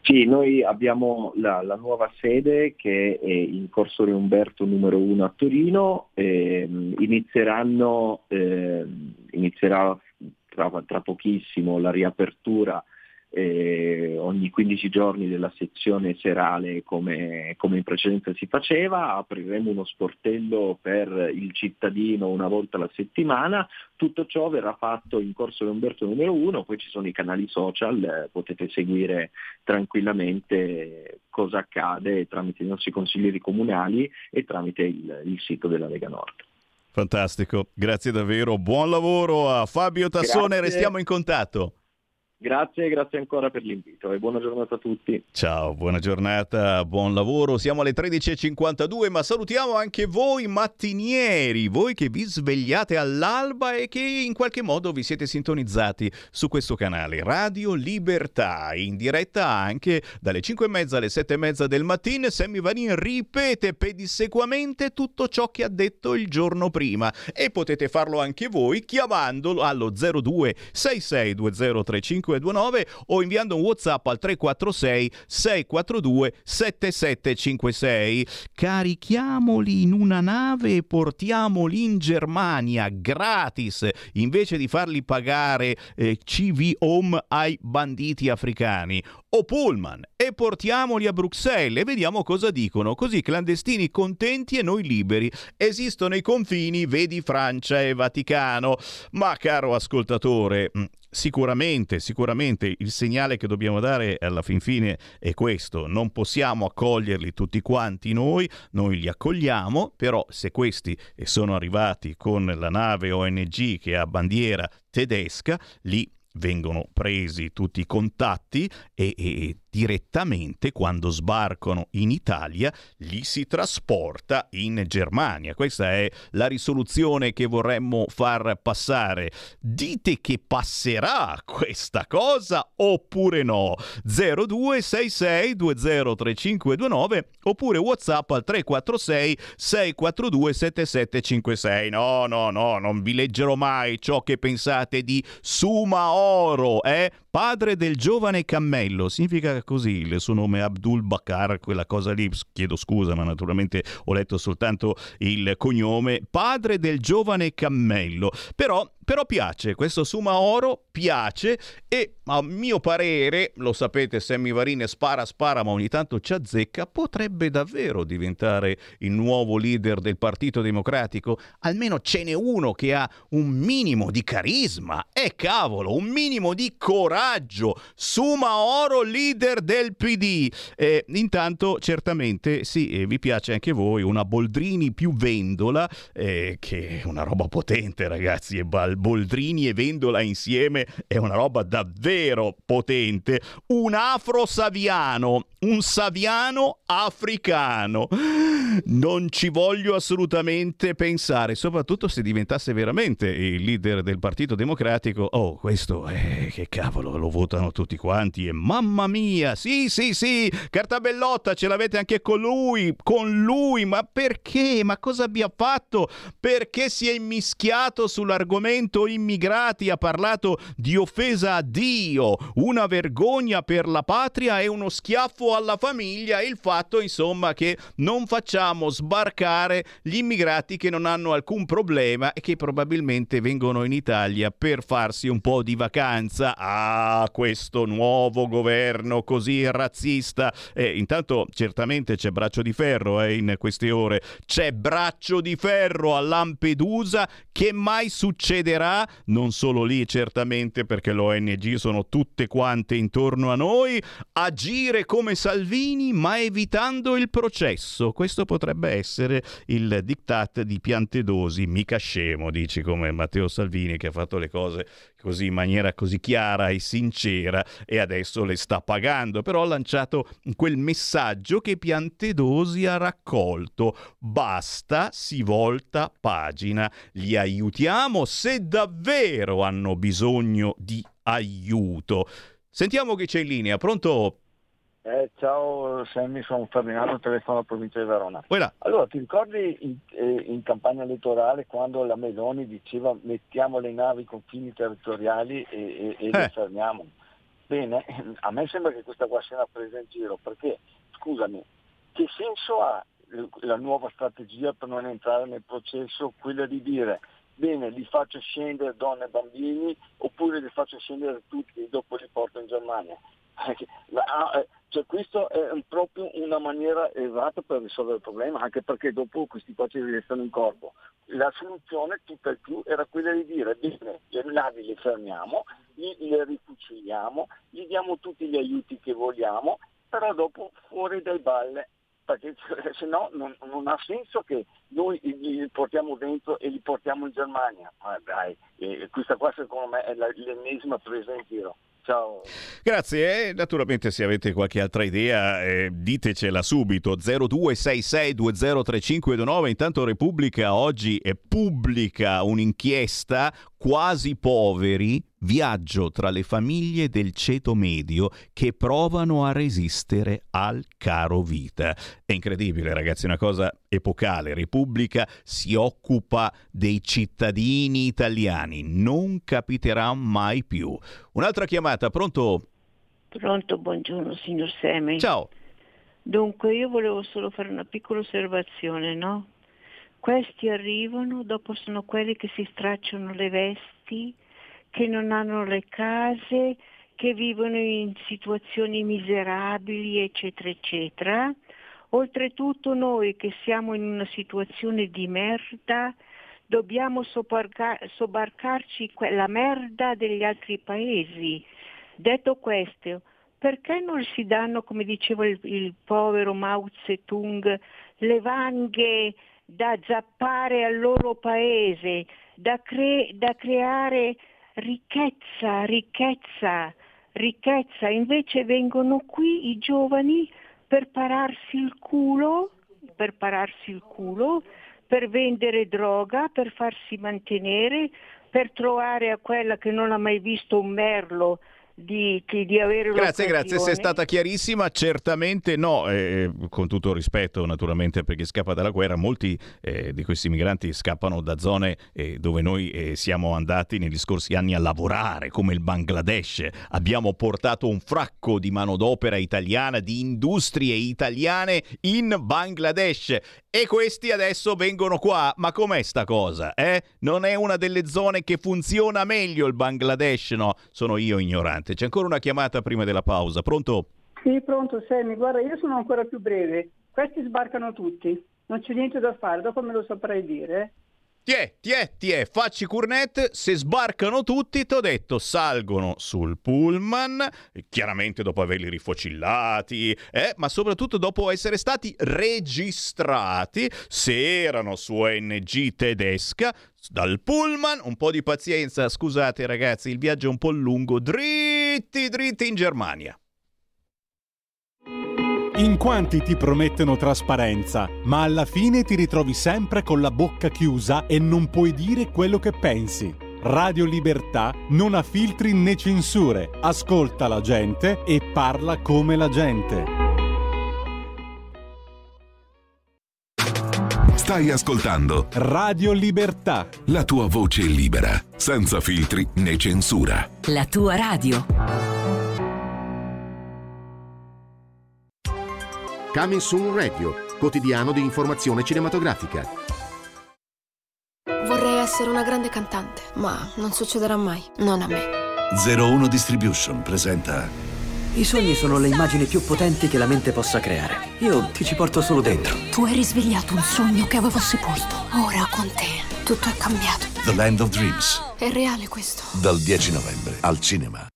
Sì, noi abbiamo la, la, nuova sede che è in Corso Umberto numero 1 a Torino, eh, inizieranno, eh, inizierà tra, tra, pochissimo la riapertura eh, ogni 15 giorni della sezione serale come, come, in precedenza si faceva, apriremo uno sportello per il cittadino una volta alla settimana, tutto ciò verrà fatto in corso di Umberto numero 1, poi ci sono i canali social, eh, potete seguire tranquillamente cosa accade tramite i nostri consiglieri comunali e tramite il, il sito della Lega Nord.
Fantastico, grazie davvero, buon lavoro a Fabio Tassone, grazie. restiamo in contatto.
Grazie, grazie ancora per l'invito e buona giornata a tutti.
Ciao, buona giornata, buon lavoro. Siamo alle 13.52, ma salutiamo anche voi mattinieri, voi che vi svegliate all'alba e che in qualche modo vi siete sintonizzati su questo canale Radio Libertà, in diretta anche dalle 5.30 alle 7.30 del mattino. Sammy Vanin ripete pedissequamente tutto ciò che ha detto il giorno prima e potete farlo anche voi chiamandolo allo 02 662035 529 o inviando un WhatsApp al 346 642 7756. Carichiamoli in una nave e portiamoli in Germania gratis invece di farli pagare eh, CV Home ai banditi africani o pullman e portiamoli a Bruxelles e vediamo cosa dicono. Così clandestini contenti e noi liberi. Esistono i confini, vedi Francia e Vaticano. Ma caro ascoltatore, mm, Sicuramente, sicuramente il segnale che dobbiamo dare alla fin fine è questo, non possiamo accoglierli tutti quanti noi, noi li accogliamo, però se questi sono arrivati con la nave ONG che ha bandiera tedesca, lì vengono presi tutti i contatti e, e, direttamente quando sbarcano in Italia li si trasporta in Germania. Questa è la risoluzione che vorremmo far passare. Dite che passerà questa cosa oppure no? 0266203529 oppure WhatsApp al 346 642 7756. No, no, no, non vi leggerò mai ciò che pensate di Suma Oro, eh? Padre del giovane cammello, significa così il suo nome Abdul Bakar, quella cosa lì, chiedo scusa ma naturalmente ho letto soltanto il cognome, padre del giovane cammello, però però piace, questo Suma Oro piace e a mio parere, lo sapete, Sammy Varine spara spara ma ogni tanto ci azzecca, potrebbe davvero diventare il nuovo leader del Partito Democratico. Almeno ce n'è uno che ha un minimo di carisma e cavolo, un minimo di coraggio. Suma Oro, leader del PD. Eh, intanto certamente sì, eh, vi piace anche voi una Boldrini più vendola, eh, che è una roba potente ragazzi, e bal- Boldrini e Vendola insieme è una roba davvero potente. Un afro-saviano, un saviano africano. Non ci voglio assolutamente pensare, soprattutto se diventasse veramente il leader del Partito Democratico. Oh, questo è che cavolo, lo votano tutti quanti e mamma mia, sì, sì, sì, Cartabellotta ce l'avete anche con lui, con lui, ma perché? Ma cosa abbia fatto? Perché si è immischiato sull'argomento immigrati, ha parlato di offesa a Dio, una vergogna per la patria e uno schiaffo alla famiglia, il fatto insomma che non facciamo sbarcare gli immigrati che non hanno alcun problema e che probabilmente vengono in Italia per farsi un po' di vacanza. Ah, questo nuovo governo così razzista. Eh, intanto certamente c'è braccio di ferro eh, in queste ore, c'è braccio di ferro a Lampedusa che mai succederà, non solo lì certamente perché l'ONG sono tutte quante intorno a noi, agire come Salvini ma evitando il processo. Questo potrebbe essere il diktat di Piantedosi, mica scemo, dici come Matteo Salvini che ha fatto le cose così in maniera così chiara e sincera e adesso le sta pagando, però ha lanciato quel messaggio che Piantedosi ha raccolto. Basta, si volta pagina, li aiutiamo se davvero hanno bisogno di aiuto. Sentiamo chi c'è in linea, pronto?
Eh, ciao Sammy, sono Ferdinando, telefono alla provincia di Verona.
Voilà.
Allora, ti ricordi in, eh, in, campagna elettorale quando la Meloni diceva mettiamo le navi ai confini territoriali e, e, e eh. le fermiamo? Bene, a me sembra che questa qua sia una presa in giro, perché, scusami, che senso ha la nuova strategia per non entrare nel processo, quella di dire bene, li faccio scendere donne e bambini oppure li faccio scendere tutti e dopo li porto in Germania? Ah, eh, cioè, questo è proprio una maniera esatta per risolvere il problema, anche perché dopo questi qua ci restano in corpo. La soluzione, tutta il più, era quella di dire, bene, le navi le fermiamo, le rifuciliamo, gli diamo tutti gli aiuti che vogliamo, però dopo fuori dai balle, perché se no non, non, ha senso che noi li portiamo dentro e li portiamo in Germania. Ma dai, eh, questa qua secondo me è la, l'ennesima presa in giro. Ciao.
Grazie, e naturalmente se avete qualche altra idea eh, ditecela subito 0266203529 intanto Repubblica oggi è pubblica un'inchiesta quasi poveri viaggio tra le famiglie del ceto medio che provano a resistere al caro vita. È incredibile ragazzi, una cosa epocale. Repubblica si occupa dei cittadini italiani, non capiterà mai più. Un'altra chiamata, pronto?
Pronto, buongiorno signor Semi.
Ciao.
Dunque io volevo solo fare una piccola osservazione, no? Questi arrivano, dopo sono quelli che si stracciano le vesti, che non hanno le case, che vivono in situazioni miserabili, eccetera, eccetera. Oltretutto noi che siamo in una situazione di merda dobbiamo sobbarca- sobbarcarci quella merda degli altri paesi. Detto questo, perché non si danno, come diceva il, il povero Mao Zedong, le vanghe da zappare al loro paese, da, cre- da creare ricchezza, ricchezza, ricchezza. Invece vengono qui i giovani per pararsi il culo, per pararsi il culo, per vendere droga, per farsi mantenere, per trovare a quella che non ha mai visto un merlo di, di avere
Grazie, grazie, sei stata chiarissima. Certamente no, eh, con tutto rispetto naturalmente per chi scappa dalla guerra, molti eh, di questi migranti scappano da zone eh, dove noi eh, siamo andati negli scorsi anni a lavorare, come il Bangladesh. Abbiamo portato un fracco di manodopera italiana, di industrie italiane in Bangladesh e questi adesso vengono qua. Ma com'è sta cosa? Eh? Non è una delle zone che funziona meglio il Bangladesh? No, sono io ignorante. C'è ancora una chiamata prima della pausa. Pronto?
Sì, pronto Sammy, guarda io sono ancora più breve, questi sbarcano tutti, non c'è niente da fare, dopo me lo saprai dire.
Tiè, tiè, tiè, facci curnet, se sbarcano tutti, t'ho detto, salgono sul pullman, chiaramente dopo averli rifocillati, eh, ma soprattutto dopo essere stati registrati, se erano su ONG tedesca, dal pullman, un po' di pazienza, scusate ragazzi, il viaggio è un po' lungo, dritti, dritti in Germania.
In quanti ti promettono trasparenza, ma alla fine ti ritrovi sempre con la bocca chiusa e non puoi dire quello che pensi. Radio Libertà non ha filtri né censure, ascolta la gente e parla come la gente.
Stai ascoltando
Radio Libertà.
la tua voce libera, senza filtri né censura.
La tua radio.
Coming Soon Radio, quotidiano di informazione cinematografica.
Vorrei essere una grande cantante, ma non succederà mai. Non a me.
01 Distribution presenta.
I sogni sono le immagini più potenti che la mente possa creare. Io ti ci porto solo dentro.
Tu hai risvegliato un sogno che avevo sepolto. Ora con te tutto è cambiato.
The Land of Dreams.
È reale questo.
Dal 10 novembre al cinema.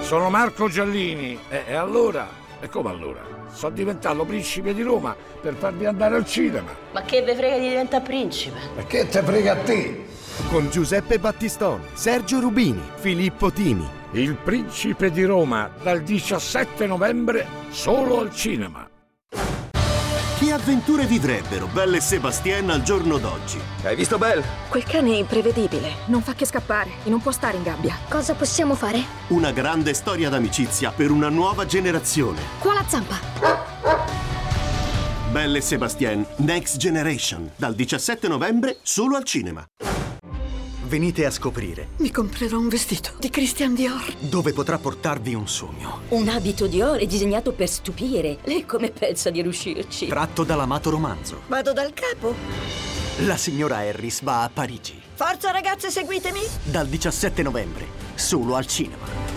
Sono Marco Giallini e, e allora? E come allora? Sono diventato principe di Roma per farvi andare al cinema.
Ma che ve frega di diventare principe?
Ma che te frega a te?
Con Giuseppe Battistoni, Sergio Rubini, Filippo Timi.
Il principe di Roma dal 17 novembre solo al cinema.
Che avventure vivrebbero Belle e Sebastien al giorno d'oggi?
Hai visto Belle?
Quel cane è imprevedibile, non fa che scappare e non può stare in gabbia.
Cosa possiamo fare?
Una grande storia d'amicizia per una nuova generazione.
Qua la zampa.
Belle e Sebastien Next Generation dal 17 novembre solo al cinema.
Venite a scoprire
Mi comprerò un vestito di Christian Dior.
dove potrà portarvi un sogno.
Un abito di ore disegnato per stupire. Lei come pensa di riuscirci?
Tratto dall'amato romanzo.
Vado dal capo.
La signora Harris va a Parigi.
Forza ragazze, seguitemi.
Dal 17 novembre, solo al cinema.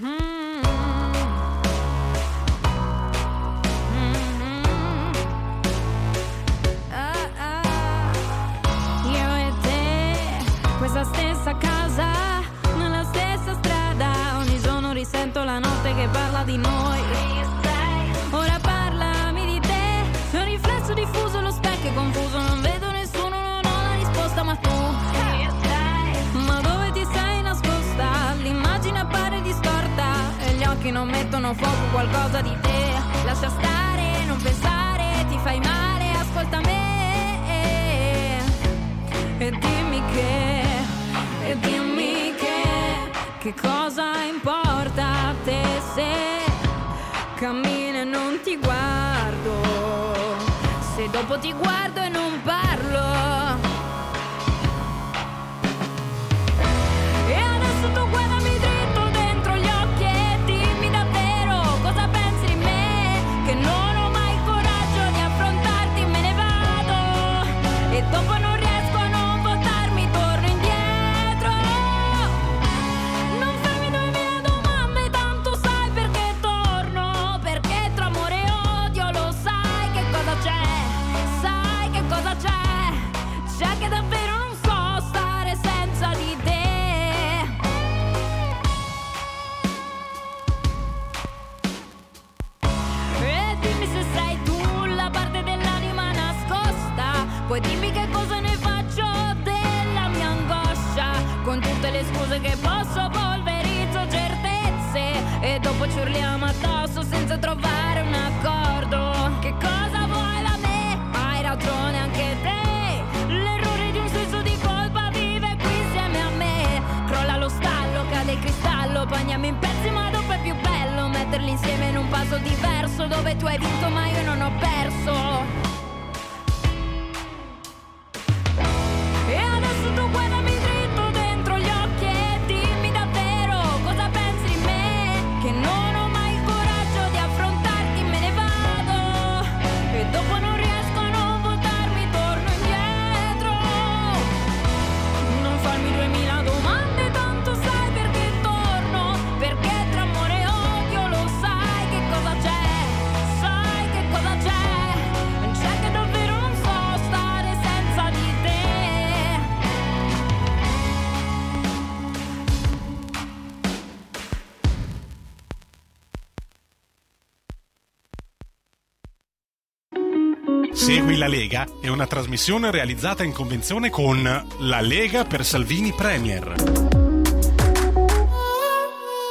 Io Risento la notte che parla di noi. Ora parlami di te, è un riflesso diffuso, lo specchio confuso. Non vedo nessuno, non ho la risposta, ma tu. Ma dove ti sei nascosta? L'immagine appare distorta e gli occhi non mettono fuoco qualcosa di te. Lascia stare, non pensare, ti fai male, ascolta me. E dimmi che, e dimmi che, che cosa se cammino e non ti guardo, se dopo ti guardo e non parlo.
Lega è una trasmissione realizzata in convenzione con La Lega per Salvini Premier.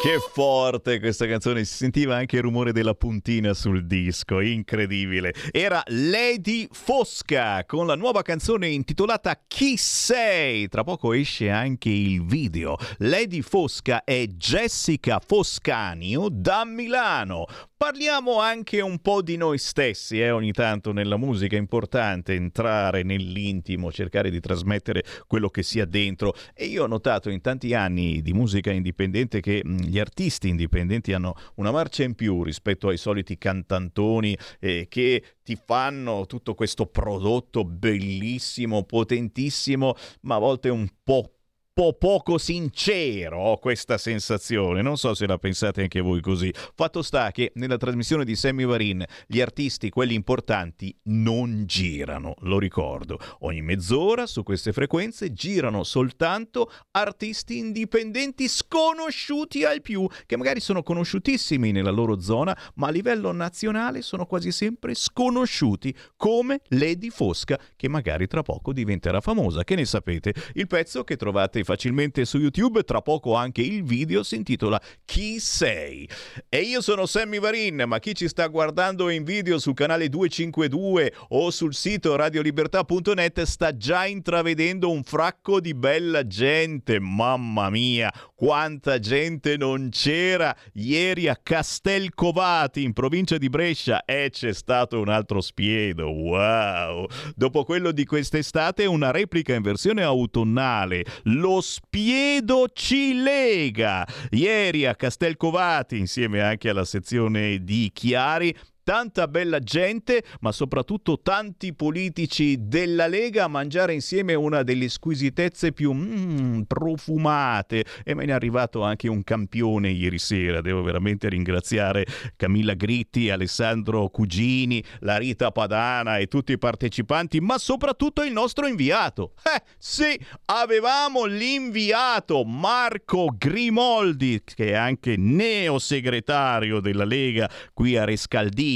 Che forte questa canzone, si sentiva anche il rumore della puntina sul disco, incredibile. Era Lady Fosca con la nuova canzone intitolata Chi sei? Tra poco esce anche il video. Lady Fosca è Jessica Foscanio da Milano. Parliamo anche un po' di noi stessi, eh? ogni tanto nella musica è importante entrare nell'intimo, cercare di trasmettere quello che sia dentro e io ho notato in tanti anni di musica indipendente che mh, gli artisti indipendenti hanno una marcia in più rispetto ai soliti cantantoni eh, che ti fanno tutto questo prodotto bellissimo, potentissimo, ma a volte un po' po' poco sincero, ho questa sensazione. Non so se la pensate anche voi così. Fatto sta che nella trasmissione di Sammy Varin gli artisti, quelli importanti, non girano, lo ricordo. Ogni mezz'ora su queste frequenze girano soltanto artisti indipendenti sconosciuti al più, che magari sono conosciutissimi nella loro zona, ma a livello nazionale sono quasi sempre sconosciuti, come Lady Fosca, che magari tra poco diventerà famosa. Che ne sapete? Il pezzo che trovate facilmente su YouTube, tra poco anche il video si intitola Chi sei? E io sono Sammy Varin, ma chi ci sta guardando in video sul canale 252 o sul sito radiolibertà.net sta già intravedendo un fracco di bella gente. Mamma mia, quanta gente non c'era ieri a Castelcovati in provincia di Brescia e c'è stato un altro spiedo. Wow! Dopo quello di quest'estate una replica in versione autunnale. Lo spiedo ci lega. Ieri a Castelcovati insieme anche alla sezione di Chiari tanta bella gente, ma soprattutto tanti politici della Lega a mangiare insieme una delle squisitezze più mm, profumate. E me ne è arrivato anche un campione ieri sera. Devo veramente ringraziare Camilla Gritti, Alessandro Cugini, la Rita Padana e tutti i partecipanti, ma soprattutto il nostro inviato. Eh sì, avevamo l'inviato Marco Grimoldi, che è anche neosegretario della Lega qui a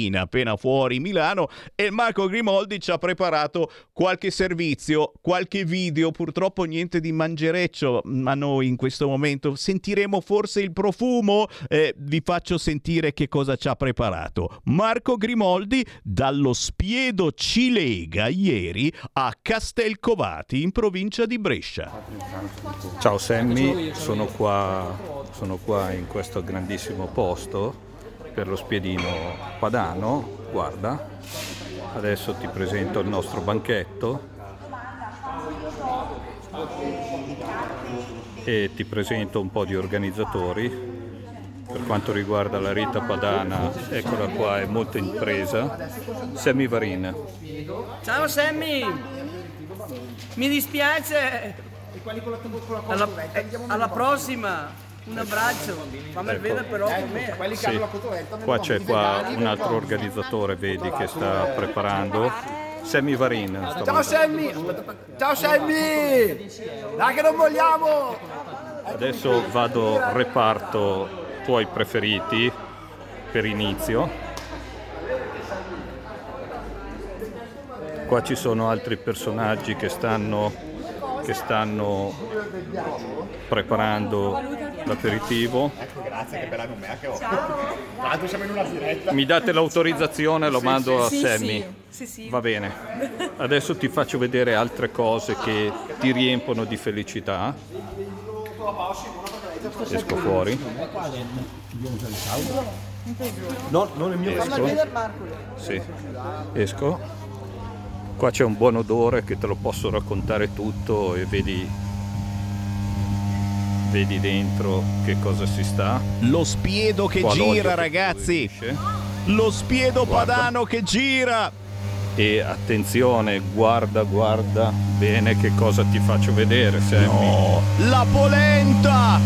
Rescaldina appena fuori Milano e Marco Grimoldi ci ha preparato qualche servizio, qualche video, purtroppo niente di mangereccio a noi in questo momento. Sentiremo forse il profumo? Eh, vi faccio sentire che cosa ci ha preparato. Marco Grimoldi dallo Spiedo Cilega ieri a Castelcovati in provincia di Brescia.
Ciao Sammy, sono qua, sono qua in questo grandissimo posto per lo spiedino padano. Guarda, adesso ti presento il nostro banchetto e ti presento un po' di organizzatori. Per quanto riguarda la Rita Padana, eccola qua, è molto in presa. Sammy Varin.
Ciao Sammy! Mi dispiace! Alla, alla prossima! Un abbraccio! Fammi
Ecco.
vedere però con me!
Sì. Qua c'è qua un altro organizzatore, vedi, che sta preparando. Sammy Varin.
Ciao Sammy! Ciao Sammy! Dai che non vogliamo!
Adesso vado reparto tuoi preferiti per inizio. Qua ci sono altri personaggi che stanno, che stanno preparando l'aperitivo.
Ecco, grazie che bella nome che ho. L'altro siamo in una diretta.
Mi date l'autorizzazione, lo mando a Sammy.
sì. Sì, sì.
Va bene. Adesso ti faccio vedere altre cose che ti riempono di felicità. Esco fuori.
No, non il mio
Esco. Sì. Esco. Qua c'è un buon odore che te lo posso raccontare tutto e vedi vedi dentro che cosa si sta.
Lo spiedo che
Qua
gira,
che
ragazzi.
fluisce.
Lo spiedo
Guarda.
padano che gira.
E attenzione, guarda, guarda bene che cosa ti faccio vedere, Sammy.
La polenta!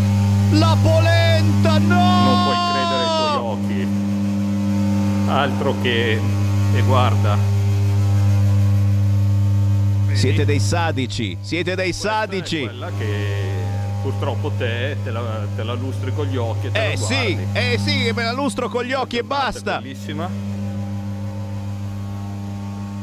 La polenta, no!
Non puoi credere ai tuoi occhi. Altro che... E guarda,
Siete dei sadici, siete dei sadici.
quella che purtroppo te te la, te la lustri con gli occhi e te
Eh
la
sì,
guardi.
eh sì, me la lustro con gli occhi e basta.
Bellissima.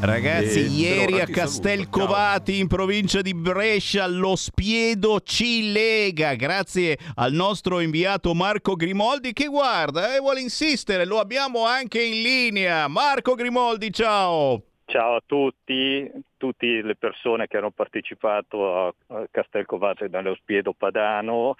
Ragazzi,
E
ieri
ora
a
ti
Castelcovati in provincia di Brescia lo spiedo ci lega grazie al nostro inviato Marco Grimoldi che guarda e vuole insistere, lo abbiamo anche in linea. Marco Grimoldi, ciao!
Ciao a tutti, tutte le persone che hanno partecipato a a Castelcovate dallo Spiedo Padano,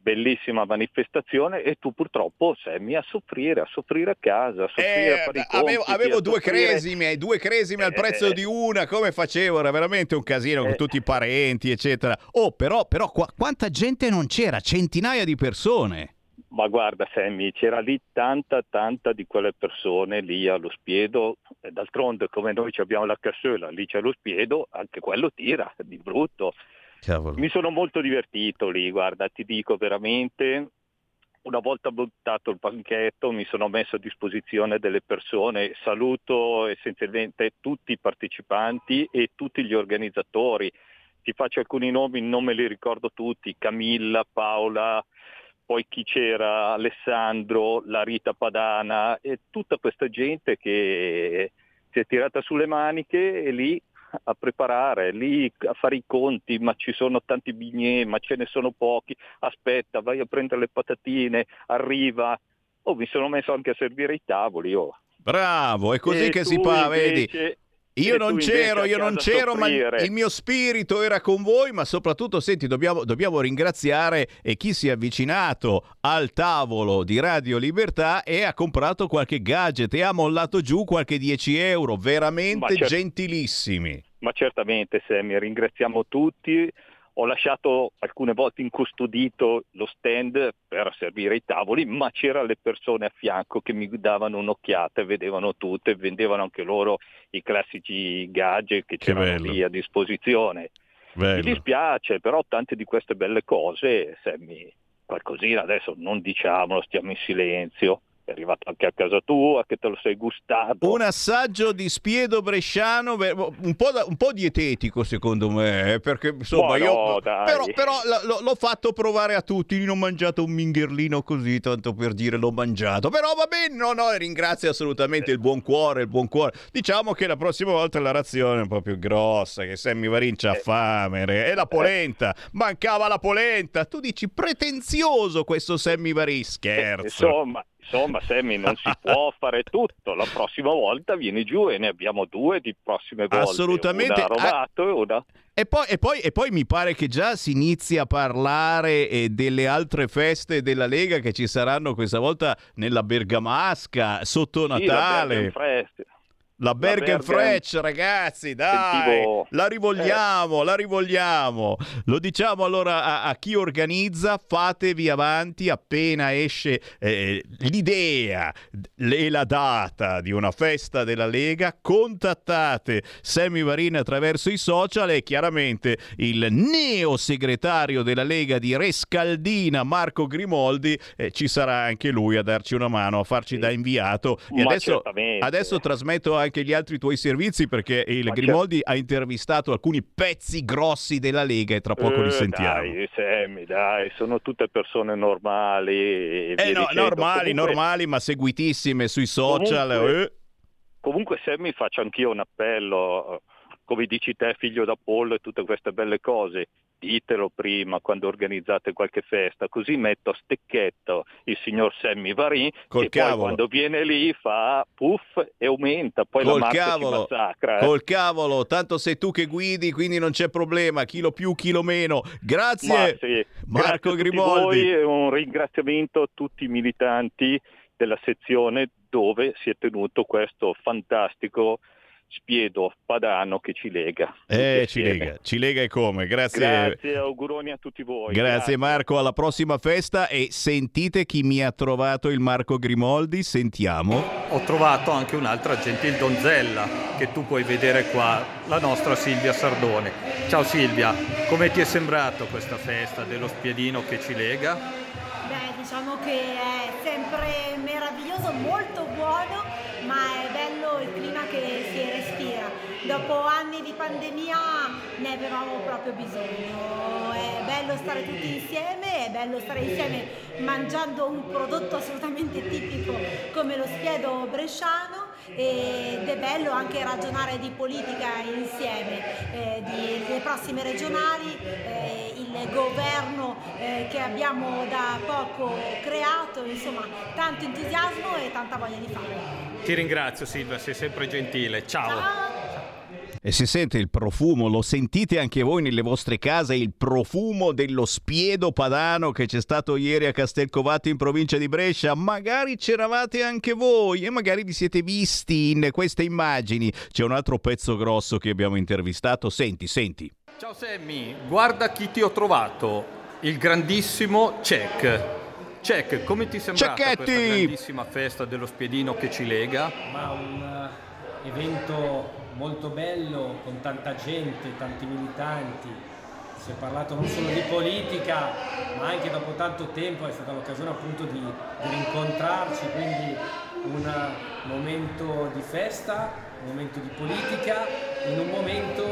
bellissima manifestazione e tu purtroppo sei a soffrire, a soffrire a casa, a soffrire a fare i
Eh, avevo, avevo due
soffrire-
cresime, due cresime al prezzo
Eh,
di una, come facevo? Era veramente un casino con
Eh.
tutti i parenti, eccetera. Oh, però, però qua- quanta gente non c'era? Centinaia di persone.
Ma guarda Sammy, c'era lì tanta, tanta di quelle persone lì allo spiedo, e d'altronde come noi ci abbiamo la cassola, lì c'è lo spiedo, anche quello tira di brutto. Mi sono molto divertito lì, guarda, ti dico veramente, una volta buttato il banchetto mi sono messo a disposizione delle persone, saluto essenzialmente tutti i partecipanti e tutti gli organizzatori. Ti faccio alcuni nomi, non me li ricordo tutti, Camilla, Paola, poi chi c'era, Alessandro, la Rita Padana e tutta questa gente che si è tirata sulle maniche e lì a preparare, lì a fare i conti, ma ci sono tanti bignè, ma ce ne sono pochi, aspetta, vai a prendere le patatine, arriva. Oh, mi sono messo anche a servire i tavoli. Oh.
Bravo, è così
E
che si fa, vedi? Io non c'ero, io non c'ero, ma il mio spirito era con voi, ma soprattutto, senti, dobbiamo, dobbiamo ringraziare eh, chi si è avvicinato al tavolo di Radio Libertà e ha comprato qualche gadget e ha mollato giù qualche 10 euro, veramente
cer-
gentilissimi.
Ma certamente Sammy, ringraziamo tutti. Ho lasciato alcune volte incustodito lo stand per servire i tavoli, ma c'erano le persone a fianco che mi davano un'occhiata e vedevano tutto e vendevano anche loro i classici gadget che c'erano
bello.
lì a disposizione. Mi
Bello.
dispiace, però tante di queste belle cose, Sammy, qualcosina adesso non diciamolo, stiamo in silenzio. È arrivato anche a casa tua, che te lo sei gustato.
Un assaggio di spiedo bresciano, un po', da- un po' dietetico secondo me, eh, perché insomma
Ma
io...
no, dai.
Però, però l- l'ho fatto provare a tutti, non ho mangiato un mingherlino così, tanto per dire l'ho mangiato. Però va bene, no, no, ringrazio assolutamente il buon cuore, il buon cuore. Diciamo che la prossima volta la razione è un po' più grossa, che Sammy Varin c'ha
Eh.
fame, e la polenta, mancava la polenta. Tu dici pretenzioso questo Sammy Varin, scherzo.
Insomma, insomma, Sammy, non si può fare tutto. La prossima volta vieni giù e ne abbiamo due di prossime volte.
Assolutamente.
Una a Rovato e una...
E poi, e, poi, e poi mi pare che già si inizi a parlare eh, delle altre feste della Lega che ci saranno questa volta nella Bergamasca sotto
Sì,
Natale.
Bergenfest.
La Bergen Freccia, ragazzi, dai,
Sentivo-
la rivogliamo, la rivogliamo. Lo diciamo allora a, a chi organizza, fatevi avanti appena esce eh, l'idea e la data di una festa della Lega, contattate Sammy Varin attraverso i social e chiaramente il neo segretario della Lega di Rescaldina, Marco Grimoldi, eh, ci sarà anche lui a darci una mano, a farci da inviato. E
Ma
adesso,
certamente.
adesso trasmetto anche gli altri tuoi servizi perché il
Ma
Grimoldi ha intervistato alcuni pezzi grossi della Lega e tra poco li
Eh,
sentiamo.
Dai, Sammy, dai, sono tutte persone normali.
Eh no, normali,
Comunque-
normali, ma seguitissime sui social.
Comunque-
eh.
Comunque Sammy faccio anch'io un appello come dici te, figlio d'Apollo e tutte queste belle cose, ditelo prima quando organizzate qualche festa, così metto a stecchetto il signor Sammy Varin
Col
e
cavolo.
poi quando viene lì fa puff e aumenta, poi
Col
la marca
cavolo,
massacra. eh.
col cavolo, tanto sei tu che guidi, quindi non c'è problema, chilo più, chilo meno. Grazie,
Ma sì,
Marco
grazie a
Grimaldi.
voi e un ringraziamento a tutti i militanti della sezione dove si è tenuto questo fantastico spiedo padano che ci lega.
Eh, ci lega, ci lega e come. Grazie.
Grazie, auguroni a tutti voi.
Grazie Marco, alla prossima festa e sentite chi mi ha trovato il Marco Grimoldi, sentiamo.
Ho trovato anche un'altra gentil donzella che tu puoi vedere qua, la nostra Silvia Sardone. Ciao Silvia, come ti è sembrato questa festa dello spiedino che ci lega?
Beh, diciamo che è sempre meraviglioso, molto buono, ma è bello il clima che si respira. Dopo anni di pandemia ne avevamo proprio bisogno. È bello stare tutti insieme, è bello stare insieme mangiando un prodotto assolutamente tipico come lo spiedo bresciano ed è bello anche ragionare di politica insieme, eh, di- delle prossime regionali, eh, il governo eh, che abbiamo da poco creato, insomma tanto entusiasmo e tanta voglia di fare.
Ti ringrazio Silvia, sei sempre gentile. Ciao.
E si sente il profumo, lo sentite anche voi nelle vostre case, il profumo dello spiedo padano che c'è stato ieri a Castelcovato in provincia di Brescia. Magari c'eravate anche voi e magari vi siete visti in queste immagini. C'è un altro pezzo grosso che abbiamo intervistato. Senti, senti.
Ciao Sammy, guarda chi ti ho trovato, il grandissimo Cech. Cech, come ti
Cecchetti!
questa grandissima festa dello spiedino che ci lega?
Ma un eh, evento molto bello, con tanta gente, tanti militanti. Si è parlato non solo di politica, ma anche dopo tanto tempo è stata l'occasione appunto di, di rincontrarci, quindi un momento di festa, un momento di politica, in un momento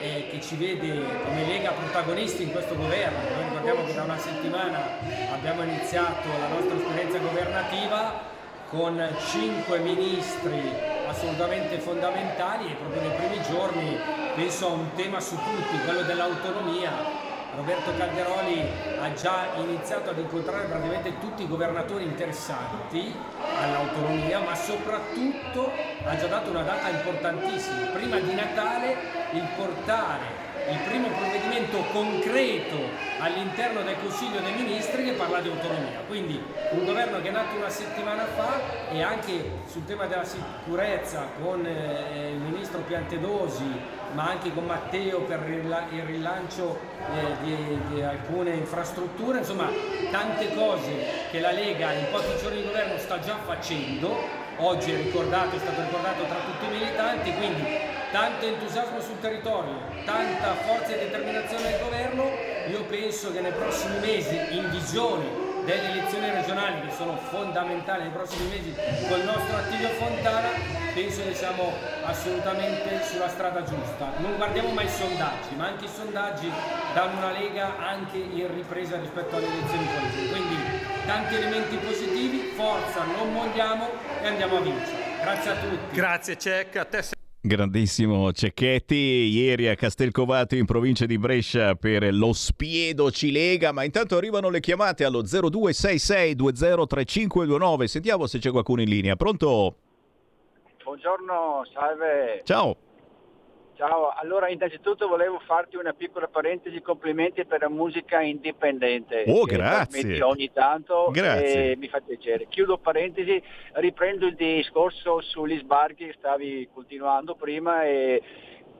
eh, che ci vede come Lega protagonisti in questo governo. Noi ricordiamo che da una settimana abbiamo iniziato la nostra esperienza governativa con cinque ministri assolutamente fondamentali e proprio nei primi giorni penso a un tema su tutti, quello dell'autonomia. Roberto Calderoli ha già iniziato ad incontrare praticamente tutti i governatori interessati all'autonomia, ma soprattutto ha già dato una data importantissima, prima di Natale il portare il primo provvedimento concreto all'interno del Consiglio dei Ministri che parla di autonomia. Quindi un governo che è nato una settimana fa e anche sul tema della sicurezza con eh, il ministro Piantedosi, ma anche con Matteo per il rila- il rilancio eh, di, di alcune infrastrutture, insomma tante cose che la Lega in pochi giorni di governo sta già facendo. Oggi è ricordato, è stato ricordato tra tutti i militanti, quindi tanto entusiasmo sul territorio, tanta forza e determinazione del governo, io penso che nei prossimi mesi, in visione delle elezioni regionali che sono fondamentali nei prossimi mesi col nostro Attilio Fontana, penso che siamo assolutamente sulla strada giusta. Non guardiamo mai i sondaggi, ma anche i sondaggi danno una lega anche in ripresa rispetto alle elezioni politiche. Tanti elementi positivi, forza, non molliamo e andiamo a vincere. Grazie a tutti.
Grazie Cech, a te
Grandissimo Cecchetti, ieri a Castelcovato in provincia di Brescia per lo spiedo Cilega, ma intanto arrivano le chiamate allo 0266203529, sentiamo se c'è qualcuno in linea, pronto?
Buongiorno, salve.
Ciao.
Ciao, allora innanzitutto volevo farti una piccola parentesi, complimenti per la musica indipendente.
Oh, grazie.
ogni tanto
Grazie.
e mi fa piacere. Chiudo parentesi, riprendo il discorso sugli sbarchi che stavi continuando prima e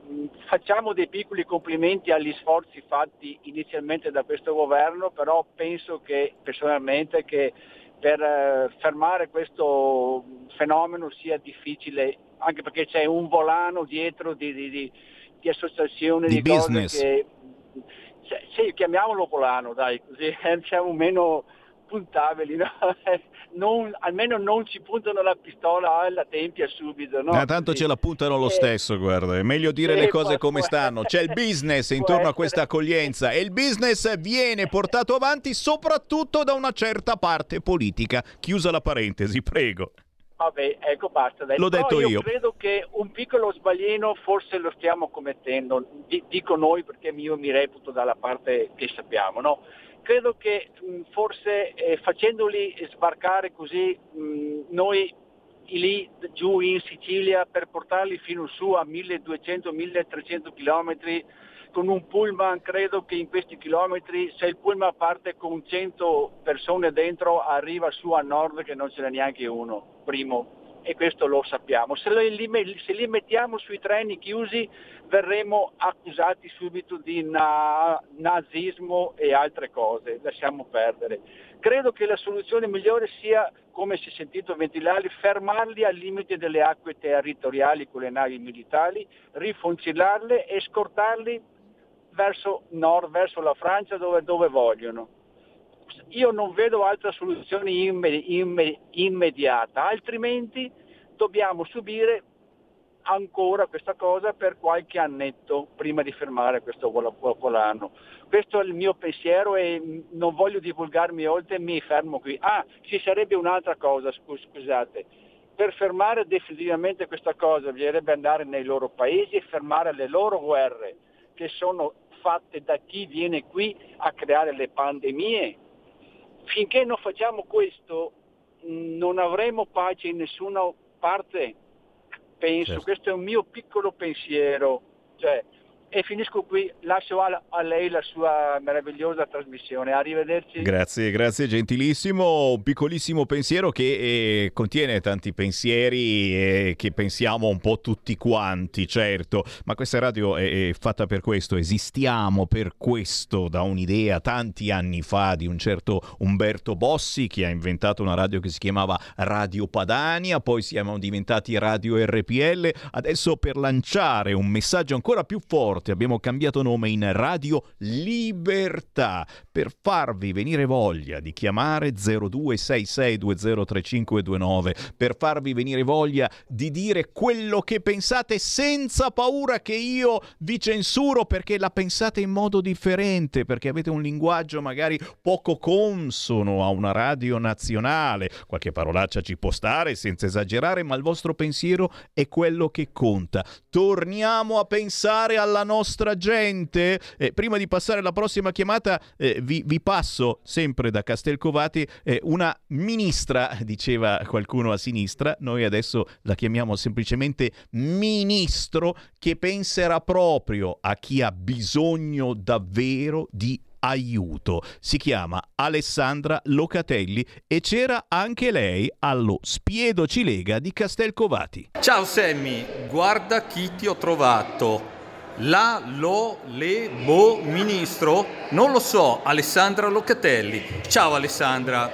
mh, facciamo dei piccoli complimenti agli sforzi fatti inizialmente da questo governo, però penso che personalmente che per eh, fermare questo fenomeno sia difficile, anche perché c'è un volano dietro di, di- di- di associazioni,
Di business.
che... cioè, sì, chiamiamolo volano, dai, così eh, siamo meno puntabili, no? Non- almeno non ci puntano la pistola alla tempia subito, no?
Ma tanto ce la puntano lo
Eh,
stesso, guarda, è meglio dire
sì,
le cose come stanno. C'è il business intorno a questa accoglienza e il business viene portato avanti soprattutto da una certa parte politica. Chiusa la parentesi, prego.
Vabbè, ecco, basta. Dai.
L'ho
Però
detto
io.
io.
credo che un piccolo sbaglino forse lo stiamo commettendo, Di- dico noi perché io mi reputo dalla parte che sappiamo, no? Credo che mh, forse eh, facendoli sbarcare così, mh, noi lì giù in Sicilia per portarli fino su a 1200-1300 km con un pullman credo che in questi chilometri se il pullman parte con 100 persone dentro arriva su a nord che non ce n'è neanche uno, primo, e questo lo sappiamo. Se li, se li mettiamo sui treni chiusi verremo accusati subito di na- nazismo e altre cose, lasciamo perdere. Credo che la soluzione migliore sia, come si è sentito ventilare, fermarli al limite delle acque territoriali con le navi militari, rifuncillarle e scortarli verso nord, verso la Francia dove, dove vogliono. Io non vedo altra soluzione imme- imme- immediata, altrimenti dobbiamo subire ancora questa cosa per qualche annetto prima di fermare questo vol- volano. Questo è il mio pensiero e non voglio divulgarmi oltre, mi fermo qui. Ah, ci sarebbe un'altra cosa, scus- scusate. Per fermare definitivamente questa cosa bisognerebbe andare nei loro paesi e fermare le loro guerre che sono fatte da chi viene qui a creare le pandemie. Finché non facciamo questo non avremo pace in nessuna parte, penso,
Certo.
questo è un mio piccolo pensiero. Cioè, e finisco qui, lascio a, a lei la sua meravigliosa trasmissione. Arrivederci.
Grazie, grazie, gentilissimo. Un piccolissimo pensiero che eh, contiene tanti pensieri eh, che pensiamo un po' tutti quanti, certo, ma questa radio è, è fatta per questo, esistiamo per questo da un'idea tanti anni fa di un certo Umberto Bossi che ha inventato una radio che si chiamava Radio Padania, poi siamo diventati Radio RPL, adesso per lanciare un messaggio ancora più forte abbiamo cambiato nome in Radio Libertà per farvi venire voglia di chiamare 0266203529 per farvi venire voglia di dire quello che pensate senza paura che io vi censuro perché la pensate in modo differente, perché avete un linguaggio magari poco consono a una radio nazionale. Qualche parolaccia ci può stare senza esagerare, ma il vostro pensiero è quello che conta. Torniamo a pensare alla nostra gente. Eh, prima di passare alla prossima chiamata, eh, vi, vi passo sempre da Castelcovati eh, una ministra, diceva qualcuno a sinistra, noi adesso la chiamiamo semplicemente ministro, che penserà proprio a chi ha bisogno davvero di aiuto. Si chiama Alessandra Locatelli e c'era anche lei allo Spiedo Cilega di Castelcovati.
Ciao Sammy, guarda chi ti ho trovato. La, lo, le, bo, ministro? Non lo so, Alessandra Locatelli. Ciao Alessandra,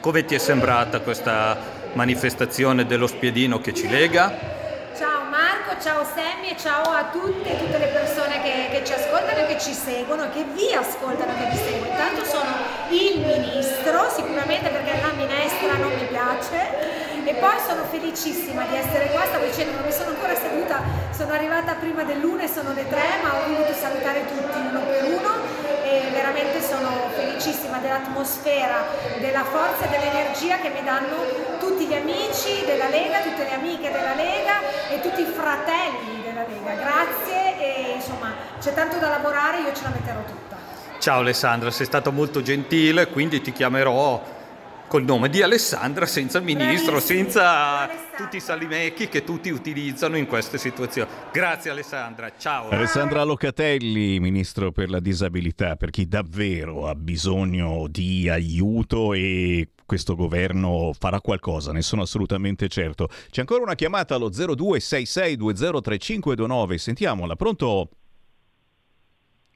come ti è sembrata questa manifestazione dello spiedino che ci lega?
Ciao Marco, ciao Sammy e ciao a tutte, tutte le persone che, che ci ascoltano e che ci seguono e che vi ascoltano e che vi seguono. Intanto sono il ministro, sicuramente perché la minestra non mi piace. E poi sono felicissima di essere qua, stavo dicendo non mi sono ancora seduta, sono arrivata prima dell'una e sono le tre, ma ho voluto salutare tutti uno per uno e veramente sono felicissima dell'atmosfera, della forza e dell'energia che mi danno tutti gli amici della Lega, tutte le amiche della Lega e tutti i fratelli della Lega. Grazie e insomma c'è tanto da lavorare, io ce la metterò tutta.
Ciao Alessandra, sei stata molto gentile, quindi ti chiamerò col nome di Alessandra senza ministro,
Bravissimo,
senza tutti i salimecchi che tutti utilizzano in queste situazioni. Grazie Alessandra, ciao.
Alessandra Locatelli, ministro per la disabilità, per chi davvero ha bisogno di aiuto e questo governo farà qualcosa, ne sono assolutamente certo. C'è ancora una chiamata allo 0266203529, sentiamola, pronto?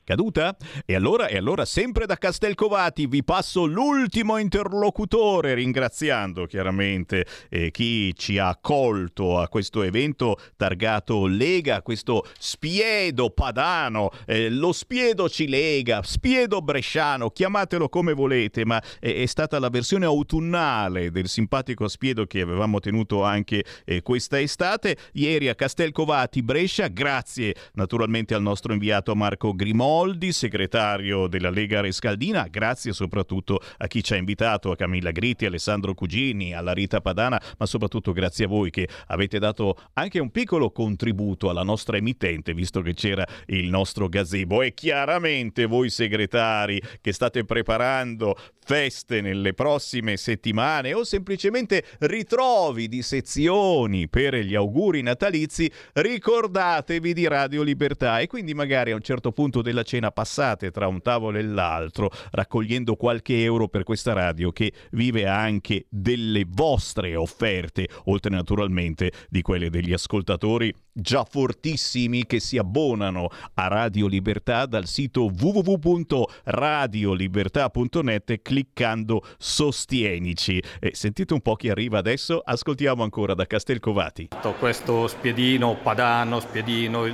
Caduta? E allora, e allora sempre da Castelcovati vi passo l'ultimo interlocutore ringraziando chiaramente eh, chi ci ha accolto a questo evento targato Lega, questo spiedo padano, eh, lo spiedo ci lega, spiedo bresciano, chiamatelo come volete, ma è, è stata la versione autunnale del simpatico spiedo che avevamo tenuto anche eh, questa estate. Ieri a Castelcovati, Brescia, grazie naturalmente al nostro inviato Marco Grimaldi Moldi, segretario della Lega Rescaldina. Grazie soprattutto a chi ci ha invitato, a Camilla Gritti, Alessandro Cugini, alla Rita Padana, ma soprattutto grazie a voi che avete dato anche un piccolo contributo alla nostra emittente, visto che c'era il nostro gazebo. E chiaramente voi segretari che state preparando feste nelle prossime settimane o semplicemente ritrovi di sezioni per gli auguri natalizi, ricordatevi di Radio Libertà. E quindi magari a un certo punto della cena passate tra un tavolo e l'altro raccogliendo qualche euro per questa radio che vive anche delle vostre offerte, oltre naturalmente di quelle degli ascoltatori già fortissimi che si abbonano a Radio Libertà dal sito www.radiolibertà.net cliccando Sostienici. E sentite un po' chi arriva adesso, ascoltiamo ancora da Castelcovati.
Questo spiedino padano, spiedino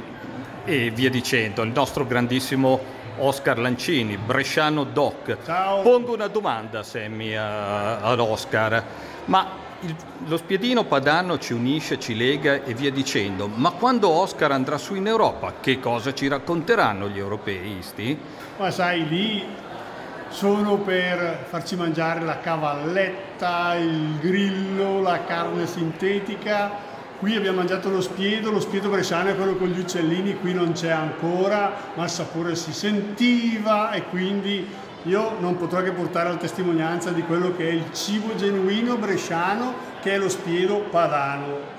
e via dicendo, il nostro grandissimo Oscar Lancini, Bresciano Doc.
Ciao.
Pongo una domanda, Sammy, a- ad Oscar. Ma il- lo spiedino padano ci unisce, ci lega e via dicendo. Ma quando Oscar andrà su in Europa, che cosa ci racconteranno gli europeisti?
Ma sai, lì sono per farci mangiare la cavalletta, il grillo, la carne sintetica. Qui abbiamo mangiato lo spiedo, lo spiedo bresciano è quello con gli uccellini, qui non c'è ancora, ma il sapore si sentiva e quindi io non potrò che portare la testimonianza di quello che è il cibo genuino bresciano, che è lo spiedo padano.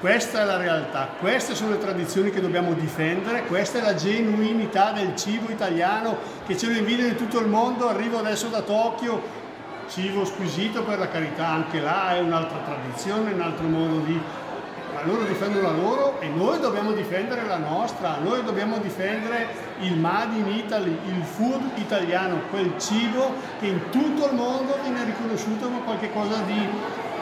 Questa è la realtà, queste sono le tradizioni che dobbiamo difendere, questa è la genuinità del cibo italiano che ce lo invidiano in tutto il mondo, arrivo adesso da Tokyo, cibo squisito per la carità, anche là è un'altra tradizione, un altro modo di... Ma loro difendono la loro e noi dobbiamo difendere la nostra, noi dobbiamo difendere il Made in Italy, il food italiano, quel cibo che in tutto il mondo viene riconosciuto come qualcosa di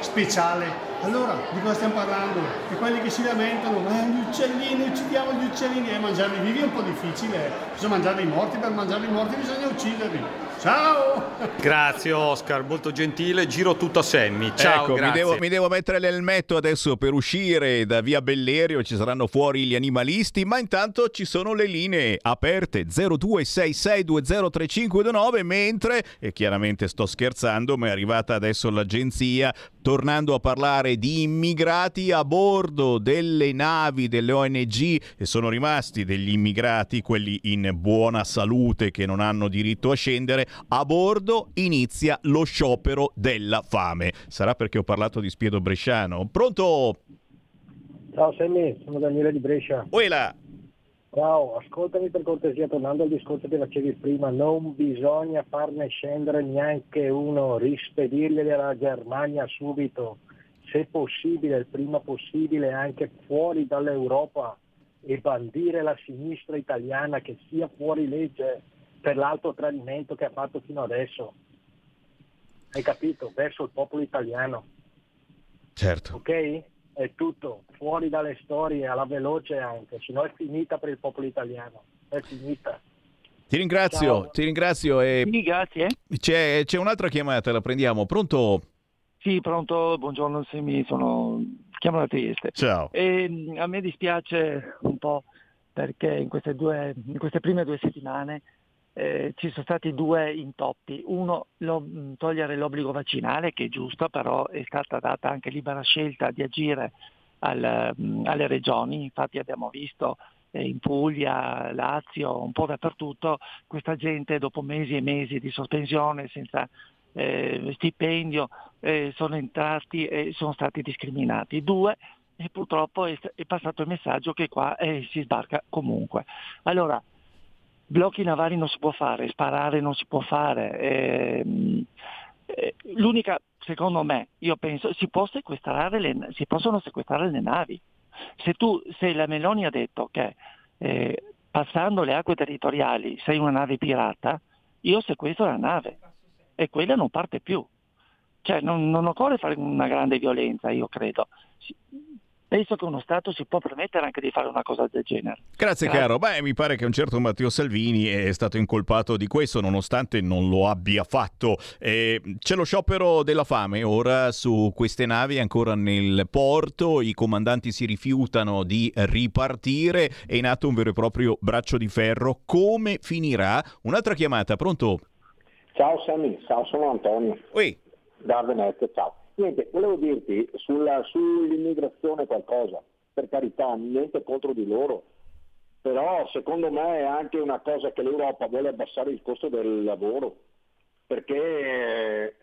speciale. Allora, di cosa stiamo parlando? Di quelli che si lamentano, eh, gli uccellini, uccidiamo gli uccellini, e mangiarli vivi è un po' difficile, eh. bisogna mangiarli morti, per mangiarli morti bisogna ucciderli. Ciao!
Grazie Oscar, molto gentile. Giro tutto a Sammy. Ciao,
ecco, mi
grazie.
devo, mi devo mettere l'elmetto adesso per uscire da via Bellerio, ci saranno fuori gli animalisti, ma intanto ci sono le linee aperte 0266203529, mentre, e chiaramente sto scherzando, ma è arrivata adesso l'agenzia, tornando a parlare di immigrati a bordo delle navi delle ONG e sono rimasti degli immigrati, quelli in buona salute che non hanno diritto a scendere, a bordo inizia lo sciopero della fame. Sarà perché ho parlato di Spiedo Bresciano. Pronto?
Ciao Sammy, sono Daniele di Brescia.
Uela!
Ciao, ascoltami per cortesia, tornando al discorso che facevi prima, non bisogna farne scendere neanche uno, rispedirli alla Germania subito, se possibile, il prima possibile, anche fuori dall'Europa e bandire la sinistra italiana che sia fuori legge per l'alto tradimento che ha fatto fino adesso. Hai capito? Verso il popolo italiano.
Certo.
Ok? È tutto, fuori dalle storie, alla veloce anche, se no è finita per il popolo italiano, è finita.
Ti ringrazio,
Ciao.
ti ringrazio. E
Sì, grazie.
c'è, c'è un'altra chiamata, la prendiamo. Pronto?
Sì, pronto, buongiorno Semi, sono... chiamo da Trieste.
Ciao.
E, a me dispiace un po' perché in queste, due, in queste prime due settimane eh, ci sono stati due intoppi. Uno, lo- mh, togliere l'obbligo vaccinale, che è giusto, però è stata data anche libera scelta di agire al- mh, alle regioni. Infatti abbiamo visto eh, in Puglia, Lazio, un po' dappertutto, questa gente dopo mesi e mesi di sospensione senza eh, stipendio eh, sono entrati e sono stati discriminati. Due, e purtroppo è, è passato il messaggio che qua eh, si sbarca comunque. Allora, blocchi navali non si può fare, sparare non si può fare. ehm, eh, l'unica, secondo me, io penso, si, può le, si possono sequestrare le navi. Se, tu, se la Meloni ha detto che eh, passando le acque territoriali sei una nave pirata, io sequestro la nave e quella non parte più. Cioè non, non occorre fare una grande violenza, io credo. Penso che uno Stato si può permettere anche di fare una cosa del genere.
Grazie, caro. Beh, mi pare che un certo Matteo Salvini è stato incolpato di questo, nonostante non lo abbia fatto. Eh, c'è lo sciopero della fame ora su queste navi ancora nel porto, i comandanti si rifiutano di ripartire, è in atto un vero e proprio braccio di ferro. Come finirà? Un'altra chiamata, pronto?
Ciao Sammy, ciao, sono Antonio.
Ui.
Da Venezia, ciao. Niente, volevo dirti sulla, sull'immigrazione qualcosa, per carità, niente contro di loro, però secondo me è anche una cosa che l'Europa vuole abbassare il costo del lavoro, perché eh,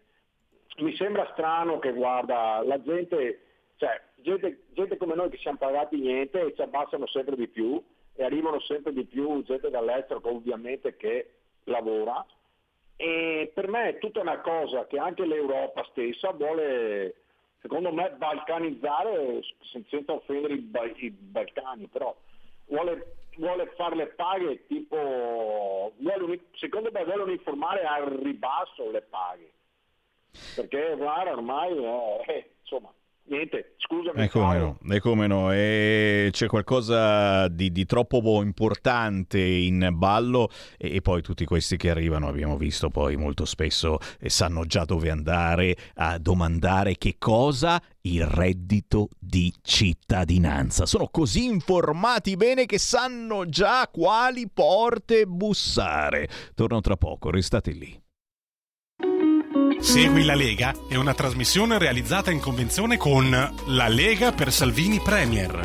mi sembra strano che guarda, la gente, cioè gente, gente come noi che siamo pagati niente e ci abbassano sempre di più e arrivano sempre di più gente dall'estero ovviamente che lavora e per me è tutta una cosa che anche l'Europa stessa vuole, secondo me, balcanizzare, senza offendere i, i Balcani, però vuole, vuole fare le paghe tipo, vuole, secondo me vuole uniformare al ribasso le paghe, perché guarda ormai eh, insomma Niente, scusami.
E come no, e come no. E c'è qualcosa di, di, troppo importante in ballo e, e, poi tutti questi che arrivano, abbiamo visto poi molto spesso, e sanno già dove andare a domandare che cosa? Il reddito di cittadinanza. Sono così informati bene che sanno già quali porte bussare. Torno tra poco, restate lì.
Segui la Lega è una trasmissione realizzata in convenzione con La Lega per Salvini Premier.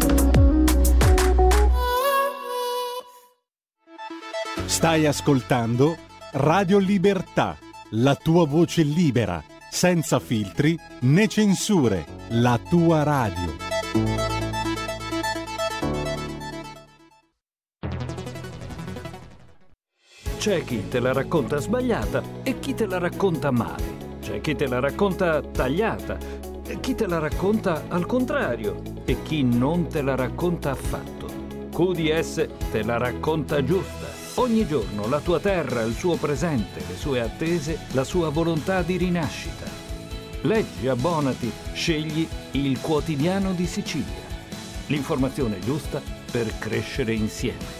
Stai ascoltando Radio Libertà, la tua voce libera, senza filtri né censure, la tua radio.
C'è chi te la racconta sbagliata e chi te la racconta male. C'è chi te la racconta tagliata, chi te la racconta al contrario e chi non te la racconta affatto. QDS te la racconta giusta. Ogni giorno la tua terra, il suo presente, le sue attese, la sua volontà di rinascita. Leggi, abbonati, scegli il quotidiano di Sicilia. L'informazione giusta per crescere insieme.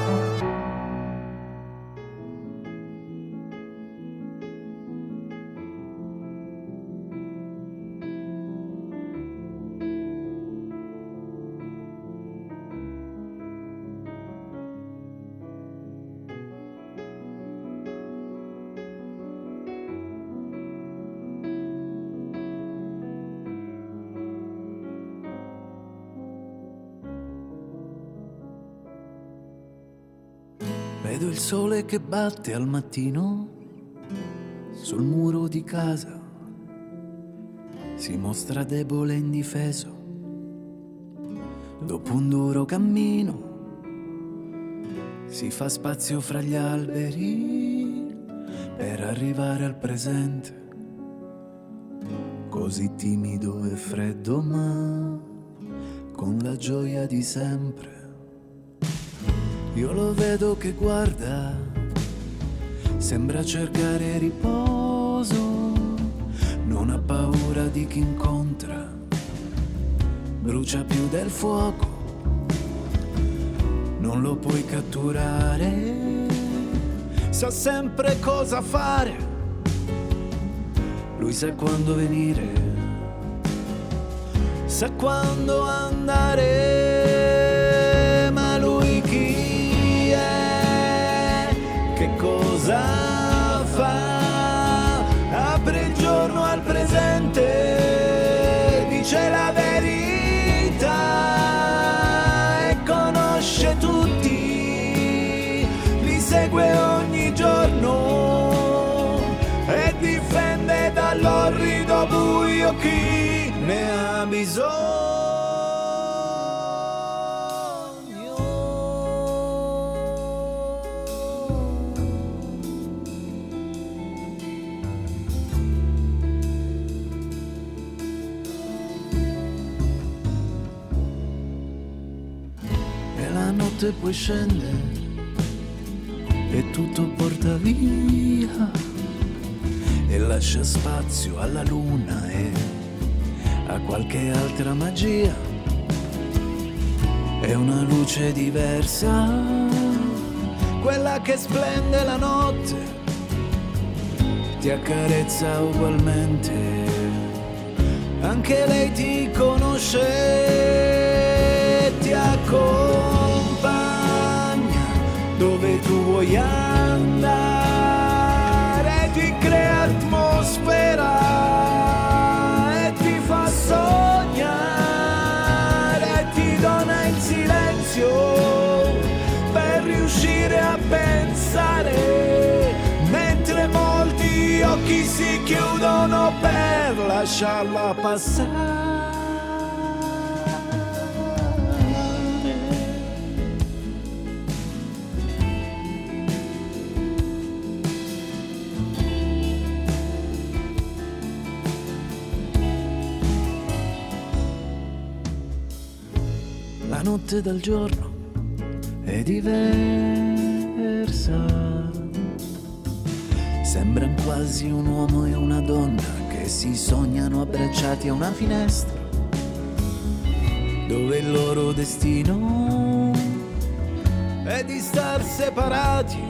Sole che batte al mattino sul muro di casa. Si mostra debole e indifeso. Dopo un duro cammino si fa spazio fra gli alberi per arrivare al presente. Così timido e freddo ma con la gioia di sempre. Io lo vedo che guarda, sembra cercare riposo, non ha paura di chi incontra, brucia più del fuoco, non lo puoi catturare, sa sempre cosa fare, lui sa quando venire, sa quando andare, buio chi ne ha bisogno. notte poi scende e tutto porta via lascia spazio alla luna e a qualche altra magia. È una luce diversa, quella che splende la notte, ti accarezza ugualmente, anche lei ti conosce, ti accompagna dove tu vuoi andare, lasciarla passare. La notte dal giorno è diversa. Sembrano quasi un uomo e una donna si sognano abbracciati a una finestra, dove il loro destino è di star separati,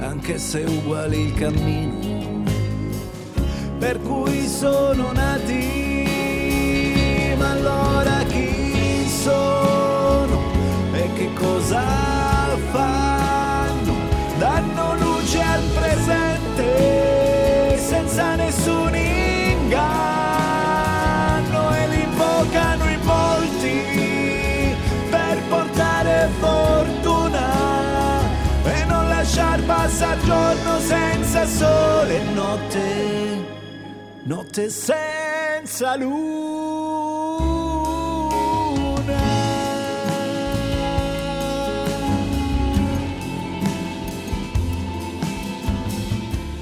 anche se uguale il cammino per cui sono nati. Ma allora chi sono e che cosa senza sole notte, notte senza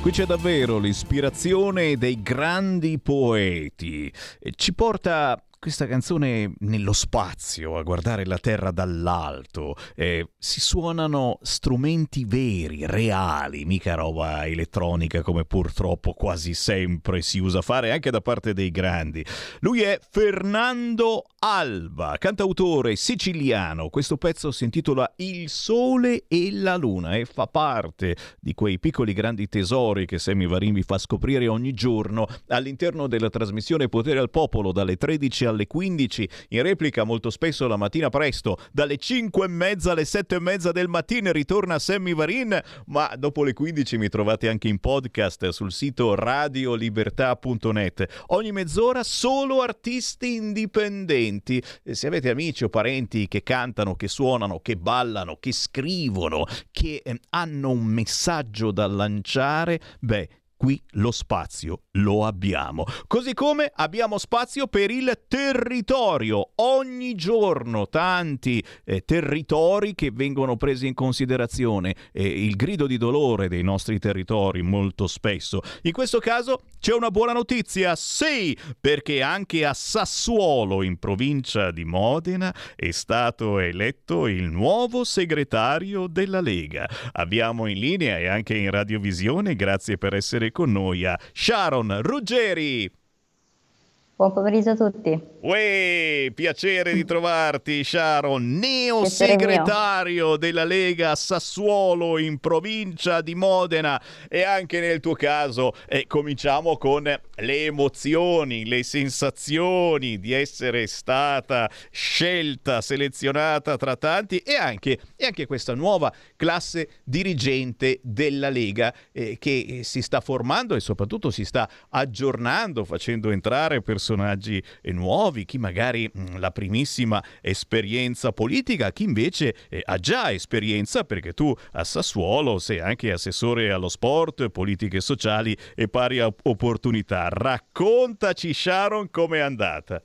Qui c'è davvero l'ispirazione dei grandi poeti. E Ci porta questa canzone nello spazio, a guardare la terra dall'alto. Eh, si suonano strumenti veri, reali, mica roba elettronica come purtroppo quasi sempre si usa fare anche da parte dei grandi. Lui è Fernando Alba, cantautore siciliano. Questo pezzo si intitola Il sole e la luna e fa parte di quei piccoli grandi tesori che Sammy vi fa scoprire ogni giorno all'interno della trasmissione Potere al Popolo dalle 13 alle 15, in replica molto spesso la mattina presto, dalle 5 e mezza alle 7 e mezza del mattino ritorna Sammy Varin, ma dopo le 15 mi trovate anche in podcast sul sito radiolibertà.net. Ogni mezz'ora solo artisti indipendenti. Se avete amici o parenti che cantano, che suonano, che ballano, che scrivono, che eh, hanno un messaggio da lanciare, beh, qui lo spazio lo abbiamo. Così come abbiamo spazio per il territorio. Ogni giorno tanti eh, territori che vengono presi in considerazione. Eh, il grido di dolore dei nostri territori molto spesso. In questo caso c'è una buona notizia, sì, perché anche a Sassuolo, in provincia di Modena, è stato eletto il nuovo segretario della Lega. Abbiamo in linea e anche in radiovisione, grazie per essere con noi, a Sharon Ruggeri.
Buon pomeriggio a tutti.
Uè, piacere di trovarti Sharon, neo segretario della Lega Sassuolo in provincia di Modena e anche nel tuo caso eh, cominciamo con le emozioni, le sensazioni di essere stata scelta, selezionata tra tanti e anche, e anche questa nuova classe dirigente della Lega eh, che si sta formando e soprattutto si sta aggiornando facendo entrare personaggi eh, nuovi, chi magari mh, la primissima esperienza politica, chi invece eh, ha già esperienza perché tu a Sassuolo sei anche assessore allo sport, politiche sociali e pari op- opportunità. Raccontaci Sharon com'è andata.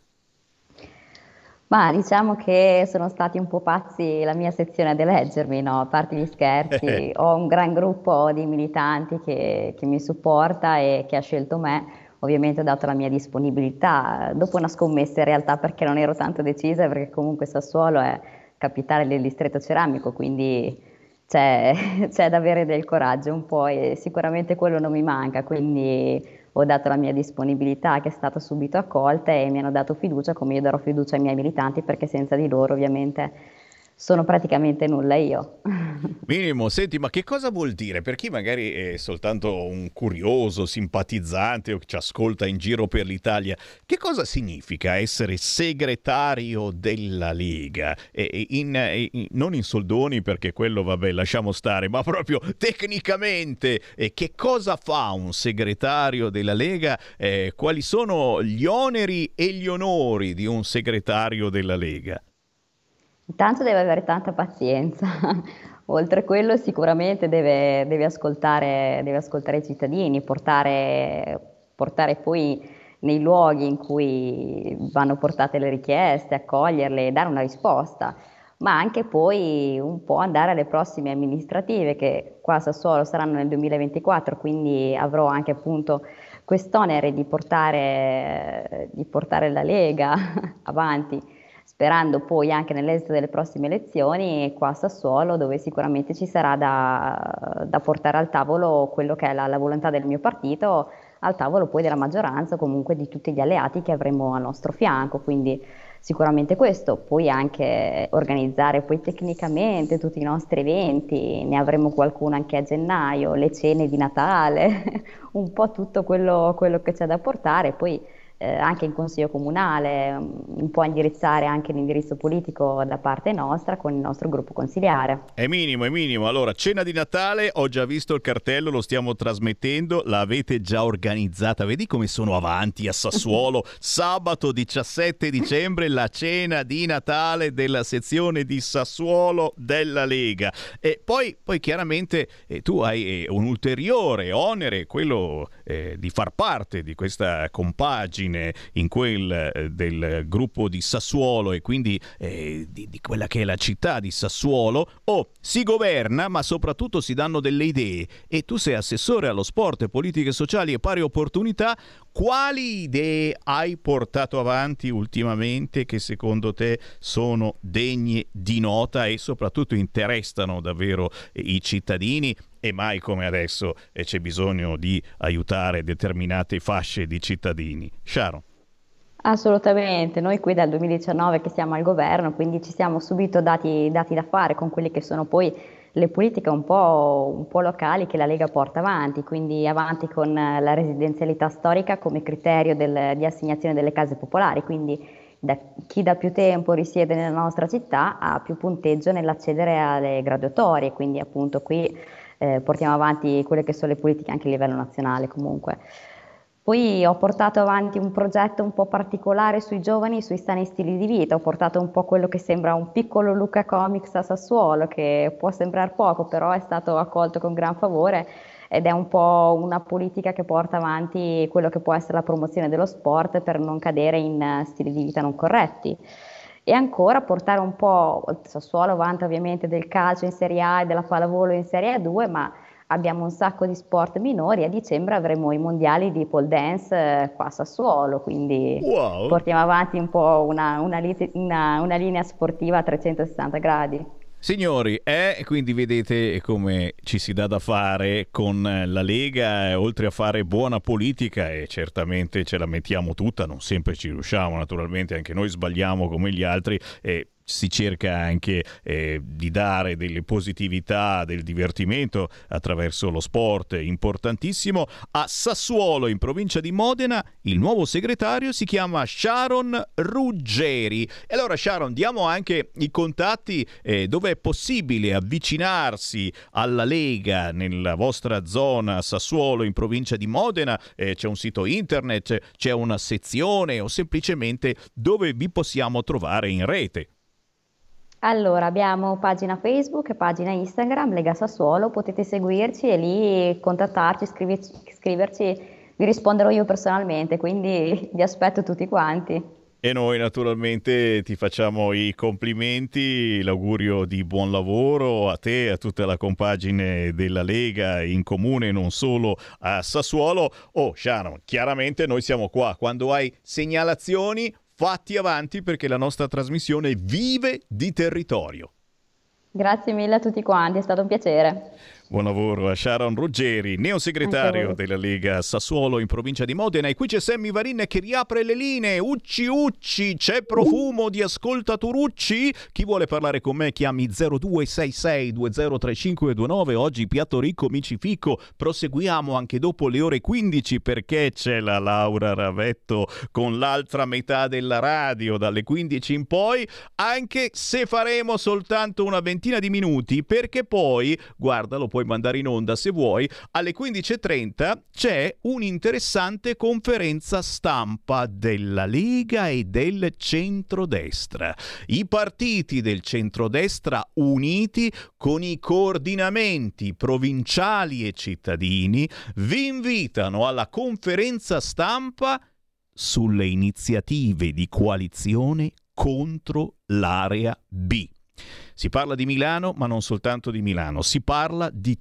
Ma diciamo che sono stati un po' pazzi la mia sezione ad eleggermi, no? A parte gli scherzi, ho un gran gruppo di militanti che, che mi supporta e che ha scelto me, ovviamente ho dato la mia disponibilità, dopo una scommessa in realtà perché non ero tanto decisa, perché comunque Sassuolo è, capitale del distretto ceramico, quindi c'è, c'è da avere del coraggio un po' e sicuramente quello non mi manca, quindi ho dato la mia disponibilità che è stata subito accolta e mi hanno dato fiducia come io darò fiducia ai miei militanti perché senza di loro ovviamente sono praticamente nulla io.
Minimo, senti, ma che cosa vuol dire? Per chi magari è soltanto un curioso, simpatizzante o ci ascolta in giro per l'Italia, che cosa significa essere segretario della Lega? E in, in, non in soldoni, perché quello, vabbè, lasciamo stare, ma proprio tecnicamente, eh, che cosa fa un segretario della Lega? Eh, quali sono gli oneri e gli onori di un segretario della Lega?
Intanto deve avere tanta pazienza, oltre a quello sicuramente deve, deve, ascoltare, deve ascoltare, i cittadini, portare, portare, poi nei luoghi in cui vanno portate le richieste, accoglierle e dare una risposta, ma anche poi un po' andare alle prossime amministrative che qua a Sassuolo saranno nel 2024, quindi avrò anche appunto quest'onere di portare, di portare la Lega avanti sperando poi anche nell'esito delle prossime elezioni qua a Sassuolo dove sicuramente ci sarà da, da portare al tavolo quello che è la, la, volontà del mio partito, al tavolo poi della maggioranza o comunque di tutti gli alleati che avremo al nostro fianco, quindi sicuramente questo, poi anche organizzare poi tecnicamente tutti i nostri eventi, ne avremo qualcuno anche a gennaio, le cene di Natale, un po' tutto quello, quello che c'è da portare, poi eh, anche in consiglio comunale, mm, un po' indirizzare anche l'indirizzo politico da parte nostra con il nostro gruppo consigliare.
È minimo, è minimo. Allora, cena di Natale, ho già visto il cartello, lo stiamo trasmettendo, l'avete già organizzata. Vedi come sono avanti a Sassuolo. Sabato 17 dicembre la cena di Natale della sezione di Sassuolo della Lega. E poi, poi chiaramente eh, tu hai eh, un ulteriore onere, quello eh, di far parte di questa compagine in, quel eh, del gruppo di Sassuolo e quindi eh, di, di, quella che è la città di Sassuolo, o oh, si governa ma soprattutto si danno delle idee. E tu sei assessore allo sport, politiche sociali e pari opportunità, quali idee hai portato avanti ultimamente che secondo te sono degne di nota e soprattutto interessano davvero i cittadini e mai come adesso eh, c'è bisogno di aiutare determinate fasce di cittadini. Sharon.
Assolutamente, noi qui dal 2019 che siamo al governo, quindi ci siamo subito dati, dati da fare con quelle che sono poi le politiche un po', un po', locali che la Lega porta avanti, quindi avanti con la residenzialità storica come criterio del, di assegnazione delle case popolari, quindi da, chi da più tempo risiede nella nostra città ha più punteggio nell'accedere alle graduatorie, quindi appunto qui eh, portiamo avanti quelle che sono le politiche anche a livello nazionale comunque. Poi ho portato avanti un progetto un po' particolare sui giovani, sui sani stili di vita, ho portato un po' quello che sembra un piccolo Luca Comics a Sassuolo, che può sembrare poco, però è stato accolto con gran favore ed è un po' una politica che porta avanti quello che può essere la promozione dello sport per non cadere in stili di vita non corretti e ancora portare un po', Sassuolo vanta ovviamente del calcio in Serie A e della pallavolo in Serie A2, ma abbiamo un sacco di sport minori, a dicembre avremo i mondiali di pole dance eh, qua a Sassuolo, quindi wow. portiamo avanti un po' una, una, una, una linea sportiva a 360 gradi.
Signori, eh, quindi vedete come ci si dà da fare con la Lega, oltre a fare buona politica e certamente ce la mettiamo tutta, non sempre ci riusciamo, naturalmente anche noi sbagliamo come gli altri e si cerca anche eh, di dare delle positività, del divertimento attraverso lo sport, importantissimo. A Sassuolo, in provincia di Modena, il nuovo segretario si chiama Sharon Ruggeri. E allora Sharon, diamo anche i contatti eh, dove è possibile avvicinarsi alla Lega nella vostra zona Sassuolo, in provincia di Modena. Eh, c'è un sito internet, c'è una sezione o semplicemente dove vi possiamo trovare in rete.
Allora, abbiamo pagina Facebook e pagina Instagram, Lega Sassuolo, potete seguirci e lì contattarci, scriverci, scriverci, vi risponderò io personalmente, quindi vi aspetto tutti quanti.
E noi naturalmente ti facciamo i complimenti, l'augurio di buon lavoro a te, e a tutta la compagine della Lega in comune, non solo a Sassuolo. Oh, Sharon, chiaramente noi siamo qua. Quando hai segnalazioni, fatti avanti perché la nostra trasmissione vive di territorio.
Grazie mille a tutti quanti, è stato un piacere.
Buon lavoro a Sharon Ruggeri, neosegretario della Lega Sassuolo in provincia di Modena. E qui c'è Sammy Varin che riapre le linee. Ucci Ucci, c'è profumo di ascoltatorucci? Chi vuole parlare con me chiami 0266 203529. Oggi piatto ricco micifico. Proseguiamo anche dopo le ore 15 perché c'è la Laura Ravetto con l'altra metà della radio dalle 15 in poi. Anche se faremo soltanto una ventina di minuti perché poi, guarda, lo puoi puoi mandare in onda se vuoi, alle 15.30 c'è un'interessante conferenza stampa della Lega e del centrodestra. I partiti del centrodestra uniti con i coordinamenti provinciali e cittadini vi invitano alla conferenza stampa sulle iniziative di coalizione contro l'area B. Si parla di Milano, ma non soltanto di Milano, si parla di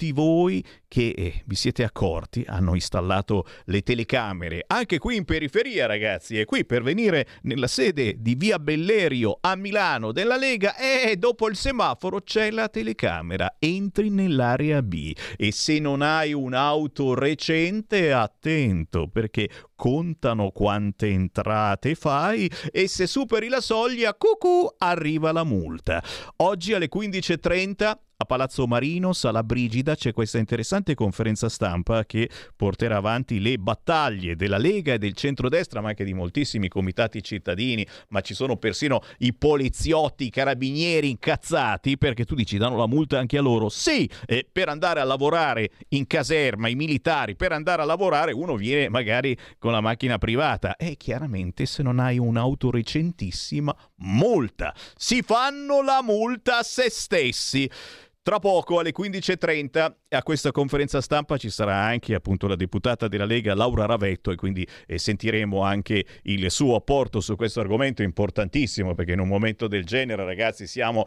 tutti voi che eh, vi siete accorti hanno installato le telecamere anche qui in periferia ragazzi e qui per venire nella sede di via Bellerio a Milano della Lega e eh, dopo il semaforo c'è la telecamera. Entri nell'area B e se non hai un'auto recente attento perché contano quante entrate fai e se superi la soglia cucù arriva la multa. Oggi alle 15.30 a Palazzo Marino, Sala Brigida, c'è questa interessante conferenza stampa che porterà avanti le battaglie della Lega e del centrodestra, ma anche di moltissimi comitati cittadini, ma ci sono persino i poliziotti, i carabinieri incazzati perché tu dici danno la multa anche a loro. Sì, eh, per andare a lavorare in caserma, i militari, per andare a lavorare uno viene magari con la macchina privata e chiaramente se non hai un'auto recentissima, multa. Si fanno la multa a se stessi. Tra poco alle 15.30 a questa conferenza stampa ci sarà anche appunto la deputata della Lega Laura Ravetto e quindi eh, sentiremo anche il suo apporto su questo argomento importantissimo perché in un momento del genere ragazzi siamo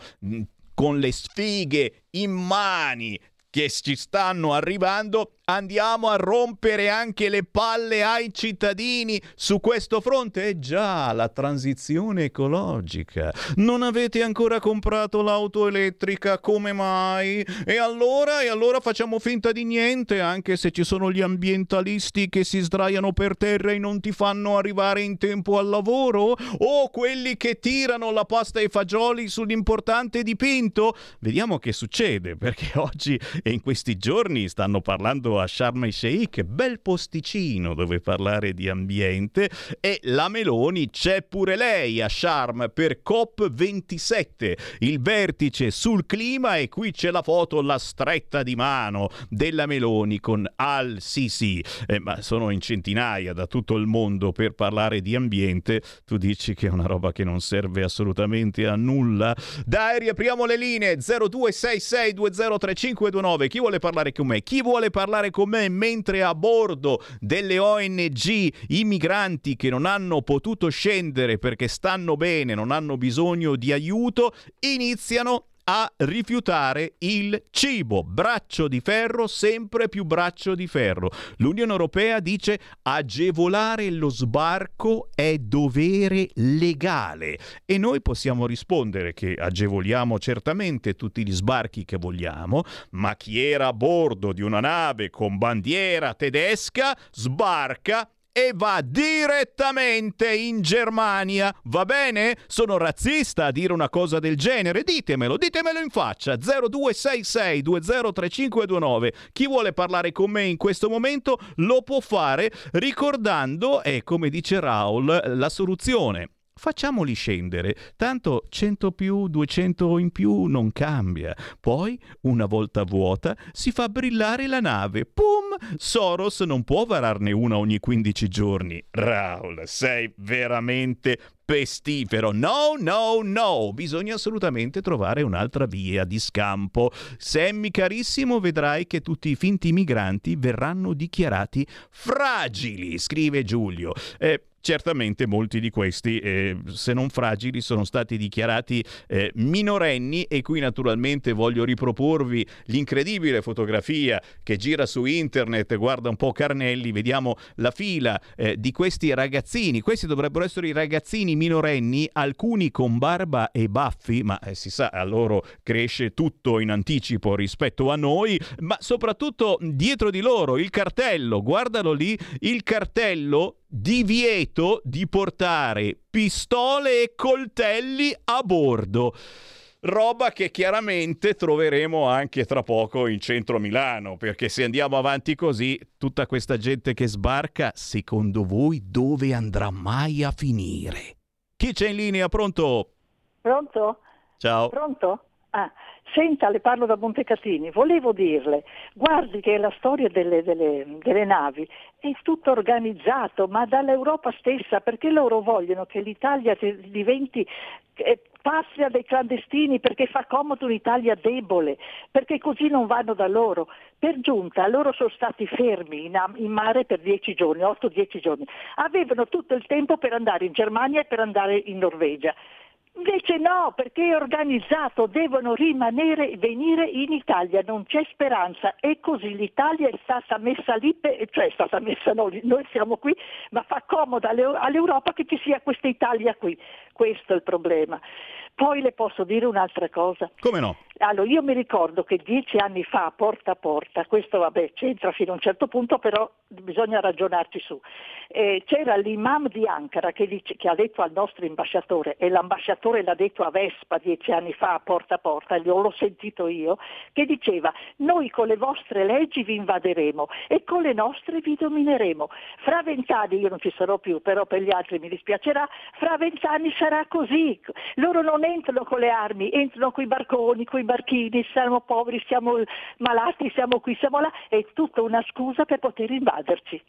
con le sfighe in mani che ci stanno arrivando, andiamo a rompere anche le palle ai cittadini su questo fronte? Eh già, la transizione ecologica. Non avete ancora comprato l'auto elettrica, come mai? E allora, e allora facciamo finta di niente, anche se ci sono gli ambientalisti che si sdraiano per terra e non ti fanno arrivare in tempo al lavoro? O quelli che tirano la pasta ai fagioli sull'importante dipinto? Vediamo che succede, perché oggi e in questi giorni stanno parlando a Sharm el Sheikh, bel posticino dove parlare di ambiente e la Meloni c'è pure lei a Sharm per COP27, il vertice sul clima e qui c'è la foto, la stretta di mano della Meloni con Al-Sisi, eh, ma sono in centinaia da tutto il mondo per parlare di ambiente, tu dici che è una roba che non serve assolutamente a nulla? Dai, riapriamo le linee 0266203529 9. Chi vuole parlare con me? Chi vuole parlare con me mentre a bordo delle ONG i migranti che non hanno potuto scendere perché stanno bene, non hanno bisogno di aiuto, iniziano a rifiutare il cibo. Braccio di ferro, sempre più braccio di ferro. L'Unione Europea dice agevolare lo sbarco è dovere legale e noi possiamo rispondere che agevoliamo certamente tutti gli sbarchi che vogliamo, ma chi era a bordo di una nave con bandiera tedesca sbarca e va direttamente in Germania. Va bene? Sono razzista a dire una cosa del genere? Ditemelo, ditemelo in faccia. 0266 203529. Chi vuole parlare con me in questo momento lo può fare ricordando, e come dice Raul, la soluzione facciamoli scendere, tanto 100 più, 200 in più non cambia. Poi, una volta vuota, si fa brillare la nave. Pum! Soros non può vararne una ogni 15 giorni. Raul, sei veramente pestifero. No, no, no, bisogna assolutamente trovare un'altra via di scampo. Sammy carissimo, vedrai che tutti i finti migranti verranno dichiarati fragili, scrive Giulio. Eh, certamente molti di questi, eh, se non fragili, sono stati dichiarati eh, minorenni e qui naturalmente voglio riproporvi l'incredibile fotografia che gira su internet, guarda un po' Carnelli, vediamo la fila eh, di questi ragazzini, questi dovrebbero essere i ragazzini minorenni, alcuni con barba e baffi, ma eh, si sa, a loro cresce tutto in anticipo rispetto a noi, ma soprattutto dietro di loro il cartello, guardalo lì, il cartello divieto di portare pistole e coltelli a bordo. Roba che chiaramente troveremo anche tra poco in centro Milano, perché se andiamo avanti così, tutta questa gente che sbarca, secondo voi dove andrà mai a finire? Chi c'è in linea? Pronto?
Pronto?
Ciao.
Pronto? Ah, senta, le parlo da Montecatini. Volevo dirle, guardi che la storia delle, delle, delle navi è tutto organizzato, ma dall'Europa stessa, perché loro vogliono che l'Italia diventi eh, patria dei clandestini perché fa comodo un'Italia debole, perché così non vanno da loro. Per giunta loro sono stati fermi in, in mare per dieci giorni, 8-10 giorni. Avevano tutto il tempo per andare in Germania e per andare in Norvegia. Invece no, perché è organizzato, devono rimanere e venire in Italia, non c'è speranza e così l'Italia è stata messa lì, cioè è stata messa no, noi siamo qui, ma fa comodo all'Europa che ci sia questa Italia qui, questo è il problema. Poi le posso dire un'altra cosa.
Come no?
Allora, io mi ricordo che dieci anni fa, porta a porta, questo vabbè c'entra fino a un certo punto, però bisogna ragionarci su, eh, c'era l'imam di Ankara che, dice, che, ha detto al nostro ambasciatore, e l'ambasciatore l'ha detto a Vespa dieci anni fa, porta a porta, l'ho sentito io, che diceva noi con le vostre leggi vi invaderemo e con le nostre vi domineremo. Fra vent'anni, io non ci sarò più, però per gli altri mi dispiacerà, fra vent'anni sarà così. Loro non entrano con le armi, entrano con i barconi, con i barchini, siamo poveri, siamo malati, siamo qui, siamo là, è tutta una scusa per poter invaderci.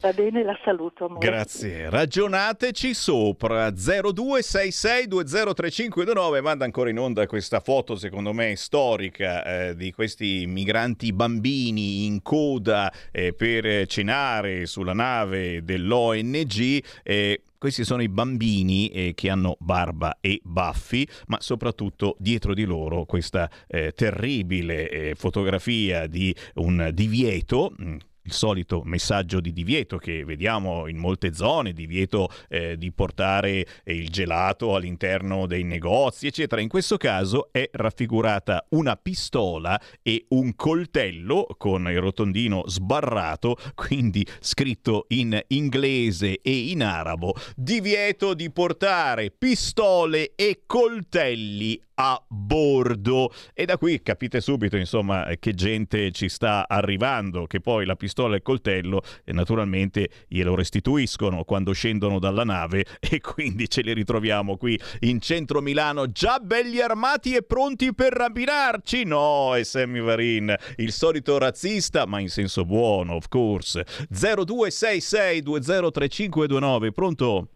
Va bene, la saluto. Amore.
Grazie. Ragionateci sopra 0266203529. Manda ancora in onda questa foto, secondo me, storica eh, di questi migranti bambini in coda eh, per cenare sulla nave dell'ONG. Eh, questi sono i bambini eh, che hanno barba e baffi, ma soprattutto dietro di loro questa eh, terribile eh, fotografia di un divieto mm, il solito messaggio di divieto che vediamo in molte zone, divieto eh, di portare il gelato all'interno dei negozi, eccetera. In questo caso è raffigurata una pistola e un coltello con il rotondino sbarrato, quindi scritto in inglese e in arabo, divieto di portare pistole e coltelli a bordo. E da qui capite subito insomma che gente ci sta arrivando che poi la pistola e il coltello e naturalmente glielo restituiscono quando scendono dalla nave e quindi ce li ritroviamo qui in centro Milano già belli armati e pronti per rapinarci no è Sammy Varin il solito razzista ma in senso buono of course. 0266 203529 pronto?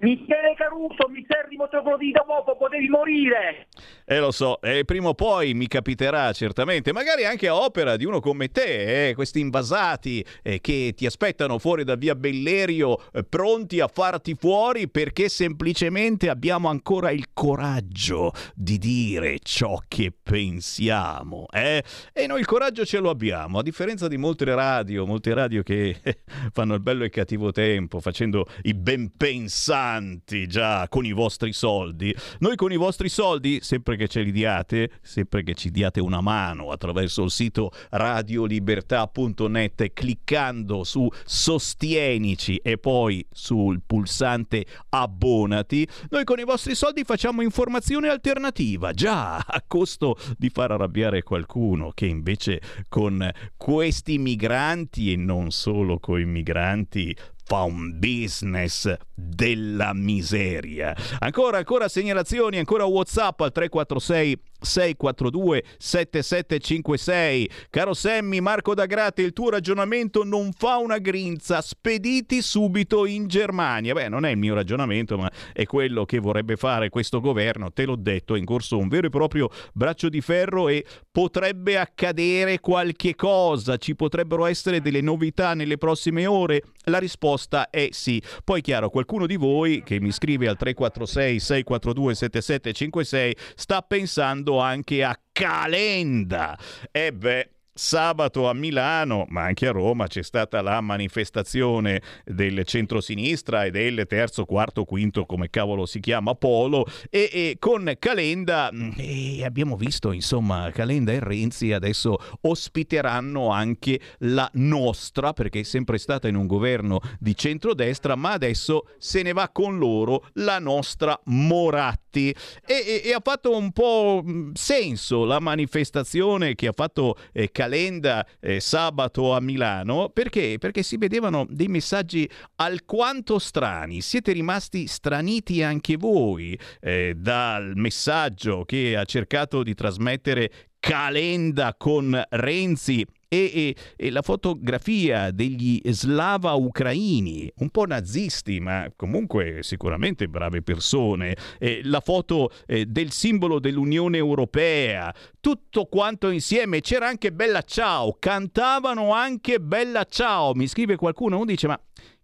Michele Caruso, miserrimo troglodita uomo, potevi morire!
Eh lo so, e prima o poi mi capiterà certamente, magari anche a opera di uno come te, eh, questi invasati eh, che ti aspettano fuori da via Bellerio, eh, pronti a farti fuori perché semplicemente abbiamo ancora il coraggio di dire ciò che pensiamo. Eh? E noi il coraggio ce lo abbiamo, a differenza di molte radio, molte radio che fanno il bello e il cattivo tempo, facendo i ben pensanti avanti già con i vostri soldi. Noi con i vostri soldi, sempre che ce li diate, sempre che ci diate una mano attraverso il sito radiolibertà.net cliccando su sostienici e poi sul pulsante abbonati, noi con i vostri soldi facciamo informazione alternativa, già a costo di far arrabbiare qualcuno che invece con questi migranti e non solo con i migranti fa un business della miseria. Ancora, ancora segnalazioni, ancora WhatsApp al 346 642 7756. Caro Semmi, Marco da Grate, il tuo ragionamento non fa una grinza, spediti subito in Germania. Beh, non è il mio ragionamento, ma è quello che vorrebbe fare questo governo. Te l'ho detto, è in corso un vero e proprio braccio di ferro e potrebbe accadere qualche cosa, ci potrebbero essere delle novità nelle prossime ore. La risposta è sì. Poi chiaro, qualcuno di voi che mi scrive al 346 642 7756 sta pensando anche a Calenda. E beh, Sabato a Milano, ma anche a Roma, c'è stata la manifestazione del centro-sinistra e del terzo, quarto, quinto, come cavolo si chiama, Polo, e, e con Calenda, mm, e abbiamo visto, insomma, Calenda e Renzi adesso ospiteranno anche la nostra, perché è sempre stata in un governo di centrodestra, ma adesso se ne va con loro la nostra Moratti. E, e, e ha fatto un po' mm, senso la manifestazione che ha fatto eh, Calenda eh, sabato a Milano. Perché? Perché si vedevano dei messaggi alquanto strani. Siete rimasti straniti anche voi eh, dal messaggio che ha cercato di trasmettere Calenda con Renzi e, e, e, la fotografia degli slava ucraini, un po' nazisti, ma comunque sicuramente brave persone, e la foto eh, del simbolo dell'Unione Europea, tutto quanto insieme. C'era anche Bella Ciao, cantavano anche Bella Ciao. Mi scrive qualcuno, uno dice: Ma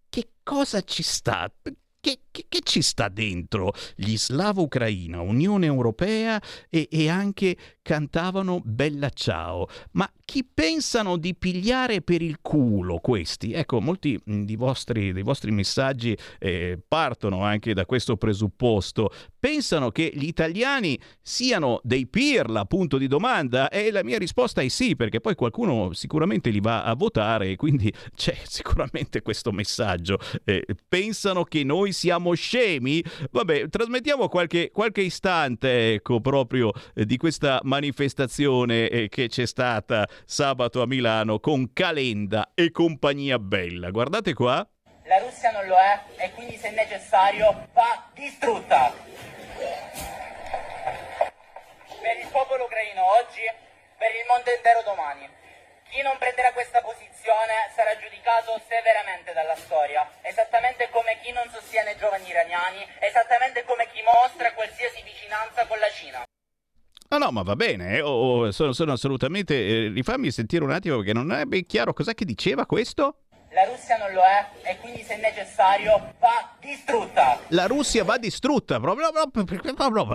che cosa ci sta? Che, che, che, ci sta dentro? Gli slavo-ucraina, Unione Europea e, e, anche cantavano Bella Ciao. Ma chi pensano di pigliare per il culo questi? Ecco, molti vostri, dei vostri messaggi eh, partono anche da questo presupposto. Pensano che gli italiani siano dei pirla, punto di domanda? E la mia risposta è sì, perché poi qualcuno sicuramente li va a votare e quindi c'è sicuramente questo messaggio. Eh, pensano che noi siamo scemi? Vabbè, trasmettiamo qualche, qualche istante, ecco, proprio eh, di questa manifestazione eh, che c'è stata sabato a Milano con Calenda e compagnia bella. Guardate qua.
La Russia non lo è e quindi se necessario va distrutta. Per il popolo ucraino oggi, per il mondo intero domani. Chi non prenderà questa posizione sarà giudicato severamente dalla storia, esattamente come chi non sostiene i giovani iraniani, esattamente come chi mostra qualsiasi vicinanza con la Cina.
No, no, ma va bene, eh? oh, sono, sono, assolutamente... Eh, rifammi sentire un attimo perché non è ben chiaro cos'è che diceva questo?
La Russia non lo è e quindi se necessario va distrutta.
La Russia va distrutta, proprio,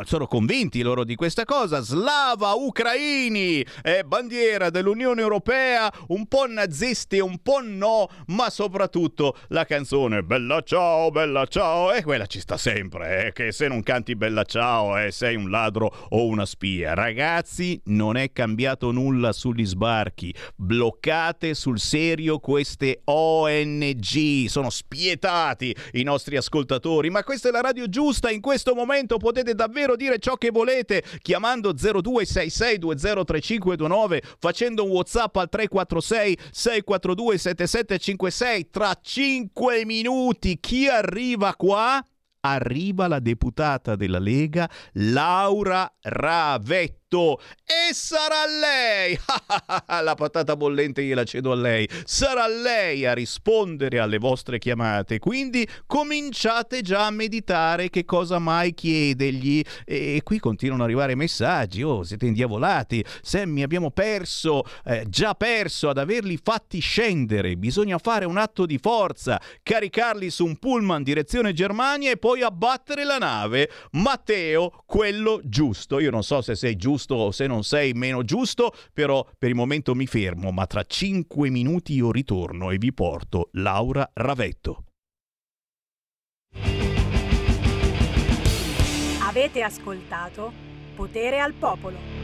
sono convinti loro di questa cosa. Slava ucraini, è bandiera dell'Unione Europea, un po' nazisti, un po' no, ma soprattutto la canzone Bella ciao, bella ciao, e quella ci sta sempre, eh, che se non canti Bella ciao eh, sei un ladro o una spia. Ragazzi, non è cambiato nulla sugli sbarchi, bloccate sul serio queste ONG. Sono spietati i nostri ascoltatori, ma questa è la radio giusta. In questo momento potete davvero dire ciò che volete chiamando 0266203529, facendo un WhatsApp al 346 642 7756. Tra 5 minuti chi arriva qua? Arriva la deputata della Lega Laura Ravetti detto e sarà lei, la patata bollente gliela cedo a lei, sarà lei a rispondere alle vostre chiamate, quindi cominciate già a meditare che cosa mai chiedergli. E qui continuano ad arrivare messaggi, oh siete indiavolati, Sammy abbiamo perso, eh, già perso ad averli fatti scendere, bisogna fare un atto di forza, caricarli su un pullman direzione Germania e poi abbattere la nave, Matteo, quello giusto, io non so se sei giusto giusto o se non sei meno giusto, però per il momento mi fermo, ma tra 5 minuti io ritorno e vi porto Laura Ravetto.
Avete ascoltato Potere al Popolo.